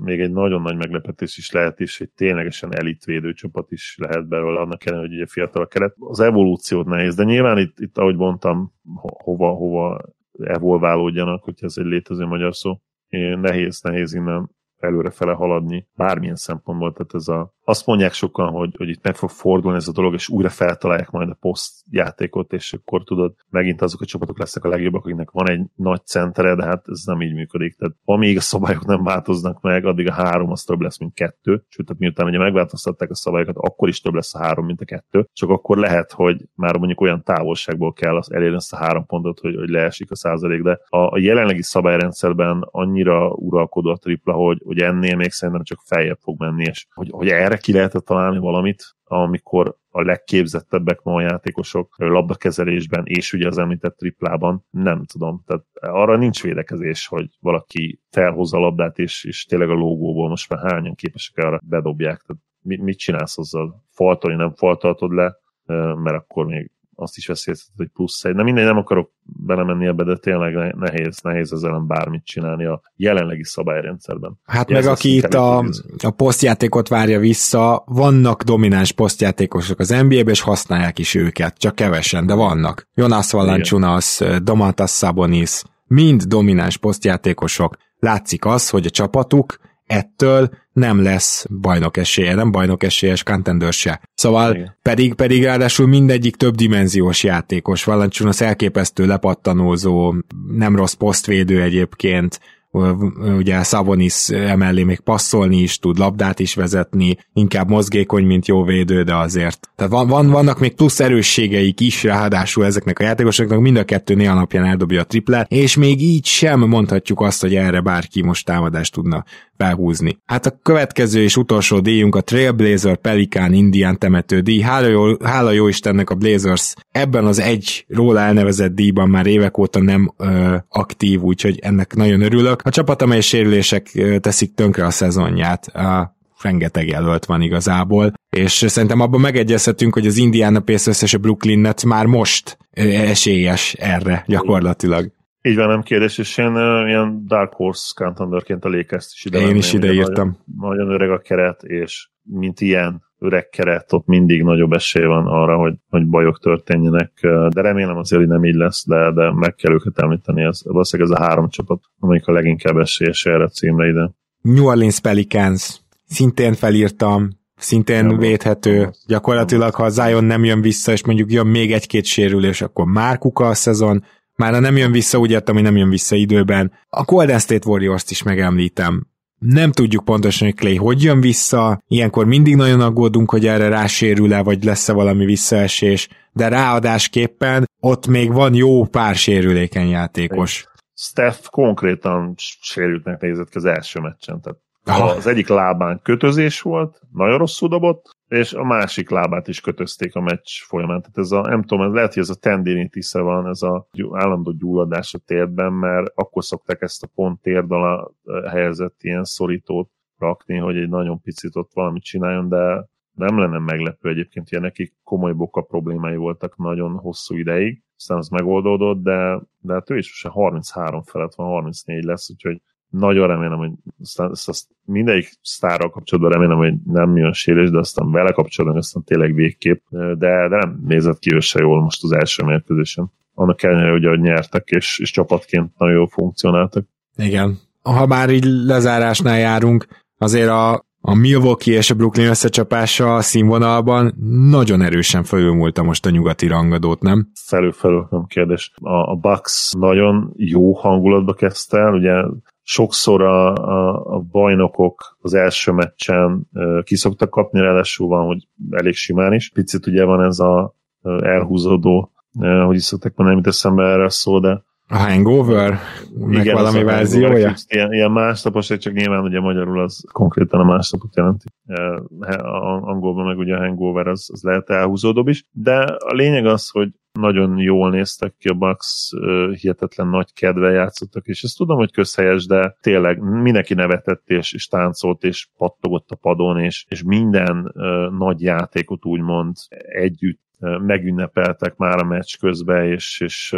még egy nagyon nagy meglepetés is lehet is, hogy ténylegesen elitvédő csapat is lehet belőle, annak ellenére, hogy ugye fiatal a keret. Az evolúciót nehéz, de nyilván itt, itt ahogy mondtam, hova, hova evolválódjanak, hogyha ez egy létező magyar szó. Nehéz, nehéz innen előrefele haladni, bármilyen szempontból. Tehát ez a, azt mondják sokan, hogy, hogy itt meg fog fordulni ez a dolog, és újra feltalálják majd a poszt játékot, és akkor tudod, megint azok a csapatok lesznek a legjobbak, akiknek van egy nagy centere, de hát ez nem így működik. Tehát amíg a szabályok nem változnak meg, addig a három az több lesz, mint kettő. Sőt, tehát miután ugye megváltoztatták a szabályokat, akkor is több lesz a három, mint a kettő. Csak akkor lehet, hogy már mondjuk olyan távolságból kell az elérni ezt a három pontot, hogy, hogy leesik a százalék, de a, a jelenlegi szabályrendszerben annyira uralkodó a tripla, hogy, hogy ennél még szerintem csak feljebb fog menni, és hogy, hogy erre neki lehetett találni valamit, amikor a legképzettebbek ma a játékosok labdakezelésben, és ugye az említett triplában, nem tudom. Tehát arra nincs védekezés, hogy valaki felhozza a labdát, és, és tényleg a logóból most már hányan képesek arra bedobják. Tehát mit csinálsz azzal? Faltolni nem faltaltod le, mert akkor még azt is veszélyeztet, hogy plusz egy. Nem mindegy, nem akarok belemenni ebbe, de tényleg nehéz, nehéz ezzel ellen bármit csinálni a jelenlegi szabályrendszerben. Hát meg aki itt a, a posztjátékot várja vissza, vannak domináns posztjátékosok az NBA-ben, és használják is őket, csak kevesen, de vannak. Jonas Valanciunas, Domantas Sabonis, mind domináns posztjátékosok. Látszik az, hogy a csapatuk ettől nem lesz bajnok esélye, nem bajnok esélyes contender se. Szóval Igen. pedig, pedig ráadásul mindegyik több dimenziós játékos. Valanciunas elképesztő lepattanózó, nem rossz posztvédő egyébként, ugye Savonis emellé még passzolni is tud, labdát is vezetni, inkább mozgékony, mint jó védő, de azért. Tehát van, van, vannak még plusz erősségeik is, ráadásul ezeknek a játékosoknak mind a kettő néha napján eldobja a triplát, és még így sem mondhatjuk azt, hogy erre bárki most támadást tudna felhúzni. Hát a következő és utolsó díjunk a Trailblazer Pelikán Indián temető díj. Hála jó, hála jó Istennek a Blazers ebben az egy róla elnevezett díjban már évek óta nem ö, aktív, úgyhogy ennek nagyon örülök. A csapat, amely sérülések ö, teszik tönkre a szezonját, a rengeteg jelölt van igazából, és szerintem abban megegyezhetünk, hogy az Indiana Pacers és a Brooklyn Nets már most esélyes erre gyakorlatilag. Így van, nem kérdés, és én ilyen Dark Horse contenderként a lakers is ide Én is ide írtam. Nagyon, nagyon öreg a keret, és mint ilyen öreg keret, ott mindig nagyobb esély van arra, hogy, hogy bajok történjenek, de remélem azért, hogy nem így lesz, de, de meg kell őket említeni. Ez, valószínűleg ez a három csapat, amelyik a leginkább esélyes erre a címre ide. New Orleans Pelicans, szintén felírtam, szintén nem védhető. Nem Gyakorlatilag, ha Zion nem jön vissza, és mondjuk jön még egy-két sérülés, akkor már kuka a szezon, már nem jön vissza, úgy értem, hogy nem jön vissza időben. A Golden State Warriors-t is megemlítem. Nem tudjuk pontosan, hogy Clay hogy jön vissza, ilyenkor mindig nagyon aggódunk, hogy erre rásérül-e, vagy lesz-e valami visszaesés, de ráadásképpen ott még van jó pár sérülékeny játékos. Steph konkrétan sérültnek nézett ki az első meccsen, tehát az egyik lábán kötözés volt, nagyon rosszul dobott, és a másik lábát is kötözték a meccs folyamán. Tehát ez a, nem tudom, ez lehet, hogy ez a tendinitis van, ez a állandó gyulladás a térdben, mert akkor szokták ezt a pont térd alá helyezett ilyen szorítót rakni, hogy egy nagyon picit ott valamit csináljon, de nem lenne meglepő egyébként, hogy nekik komoly boka problémái voltak nagyon hosszú ideig, aztán az megoldódott, de, de hát ő is most 33 felett van, 34 lesz, úgyhogy nagyon remélem, hogy aztán, azt mindegyik sztárral kapcsolatban remélem, hogy nem jön sérülés, de aztán vele kapcsolatban aztán tényleg végképp, de, de nem nézett ki ő se jól most az első mérkőzésen. Annak ellenére, hogy nyertek, és, és csapatként nagyon jól funkcionáltak. Igen. Ha már így lezárásnál járunk, azért a, a Milwaukee és a Brooklyn összecsapása a színvonalban nagyon erősen felülmúlta most a nyugati rangadót, nem? Felül-felül, nem kérdés. A, a Bucks nagyon jó hangulatba kezdte el, ugye sokszor a, a, a bajnokok az első meccsen kiszoktak kapni, ráadásul van, hogy elég simán is. Picit ugye van ez a elhúzódó, hogy is szokták mondani, mint eszembe erre szó, de a hangover? Meg Igen, valami verziója? Ilyen, ilyen másnapos, csak nyilván ugye magyarul az konkrétan a másnapot jelenti. Angolban meg ugye a hangover az, az lehet elhúzódóbb is. De a lényeg az, hogy nagyon jól néztek ki a Bucks, hihetetlen nagy kedvel játszottak, és ezt tudom, hogy közhelyes, de tényleg mindenki nevetett, és, és táncolt, és pattogott a padon, és, és minden uh, nagy játékot úgymond együtt megünnepeltek már a meccs közben, és, és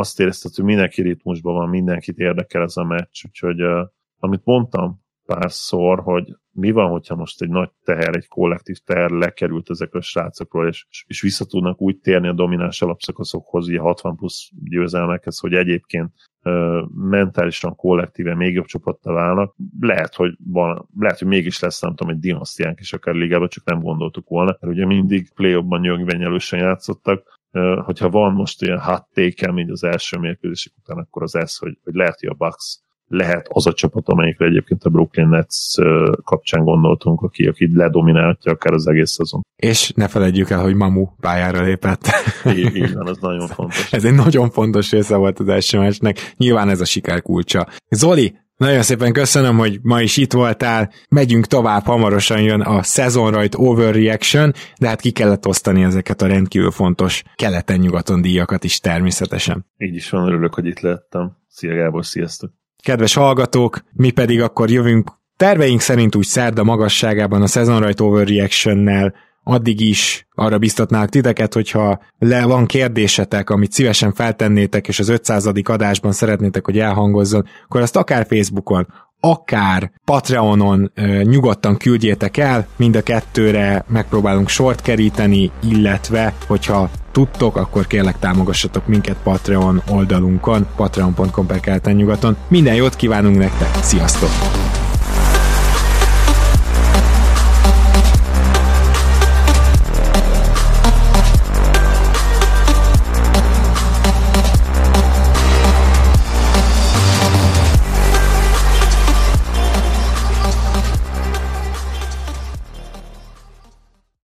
azt érezted, hogy mindenki ritmusban van, mindenkit érdekel ez a meccs, úgyhogy uh, amit mondtam párszor, hogy mi van, hogyha most egy nagy teher, egy kollektív teher lekerült ezekről a srácokról, és, és vissza tudnak úgy térni a domináns alapszakaszokhoz, ugye 60 plusz győzelmekhez, hogy egyébként ö, mentálisan, kollektíven még jobb csapattá válnak. Lehet, hogy van, lehet, hogy mégis lesz, nem tudom, egy dinasztiánk is akár ligában, csak nem gondoltuk volna, mert ugye mindig play-offban nyögvenyelősen játszottak, hogyha van most ilyen háttékem, így az első mérkőzések után, akkor az ez, hogy, hogy lehet, hogy a Bucks lehet az a csapat, amelyikre egyébként a Brooklyn Nets kapcsán gondoltunk, aki, aki ledomináltja akár az egész szezon. És ne felejtjük el, hogy Mamu pályára lépett. Így, így van, ez nagyon fontos. ez egy nagyon fontos része volt az első meccsnek. Nyilván ez a siker kulcsa. Zoli, Nagyon szépen köszönöm, hogy ma is itt voltál. Megyünk tovább, hamarosan jön a szezonrajt overreaction, de hát ki kellett osztani ezeket a rendkívül fontos keleten-nyugaton díjakat is természetesen. Így is van, örülök, hogy itt lettem. Szia Gábor, sziasztok! Kedves hallgatók, mi pedig akkor jövünk terveink szerint úgy szerda magasságában a szezonrajt overreaction-nel addig is arra biztatnák titeket, hogyha le van kérdésetek, amit szívesen feltennétek, és az 500. adásban szeretnétek, hogy elhangozzon, akkor azt akár Facebookon, akár Patreonon e, nyugodtan küldjétek el, mind a kettőre megpróbálunk sort keríteni, illetve, hogyha tudtok, akkor kérlek támogassatok minket Patreon oldalunkon, patreon.com per nyugaton. Minden jót kívánunk nektek, sziasztok!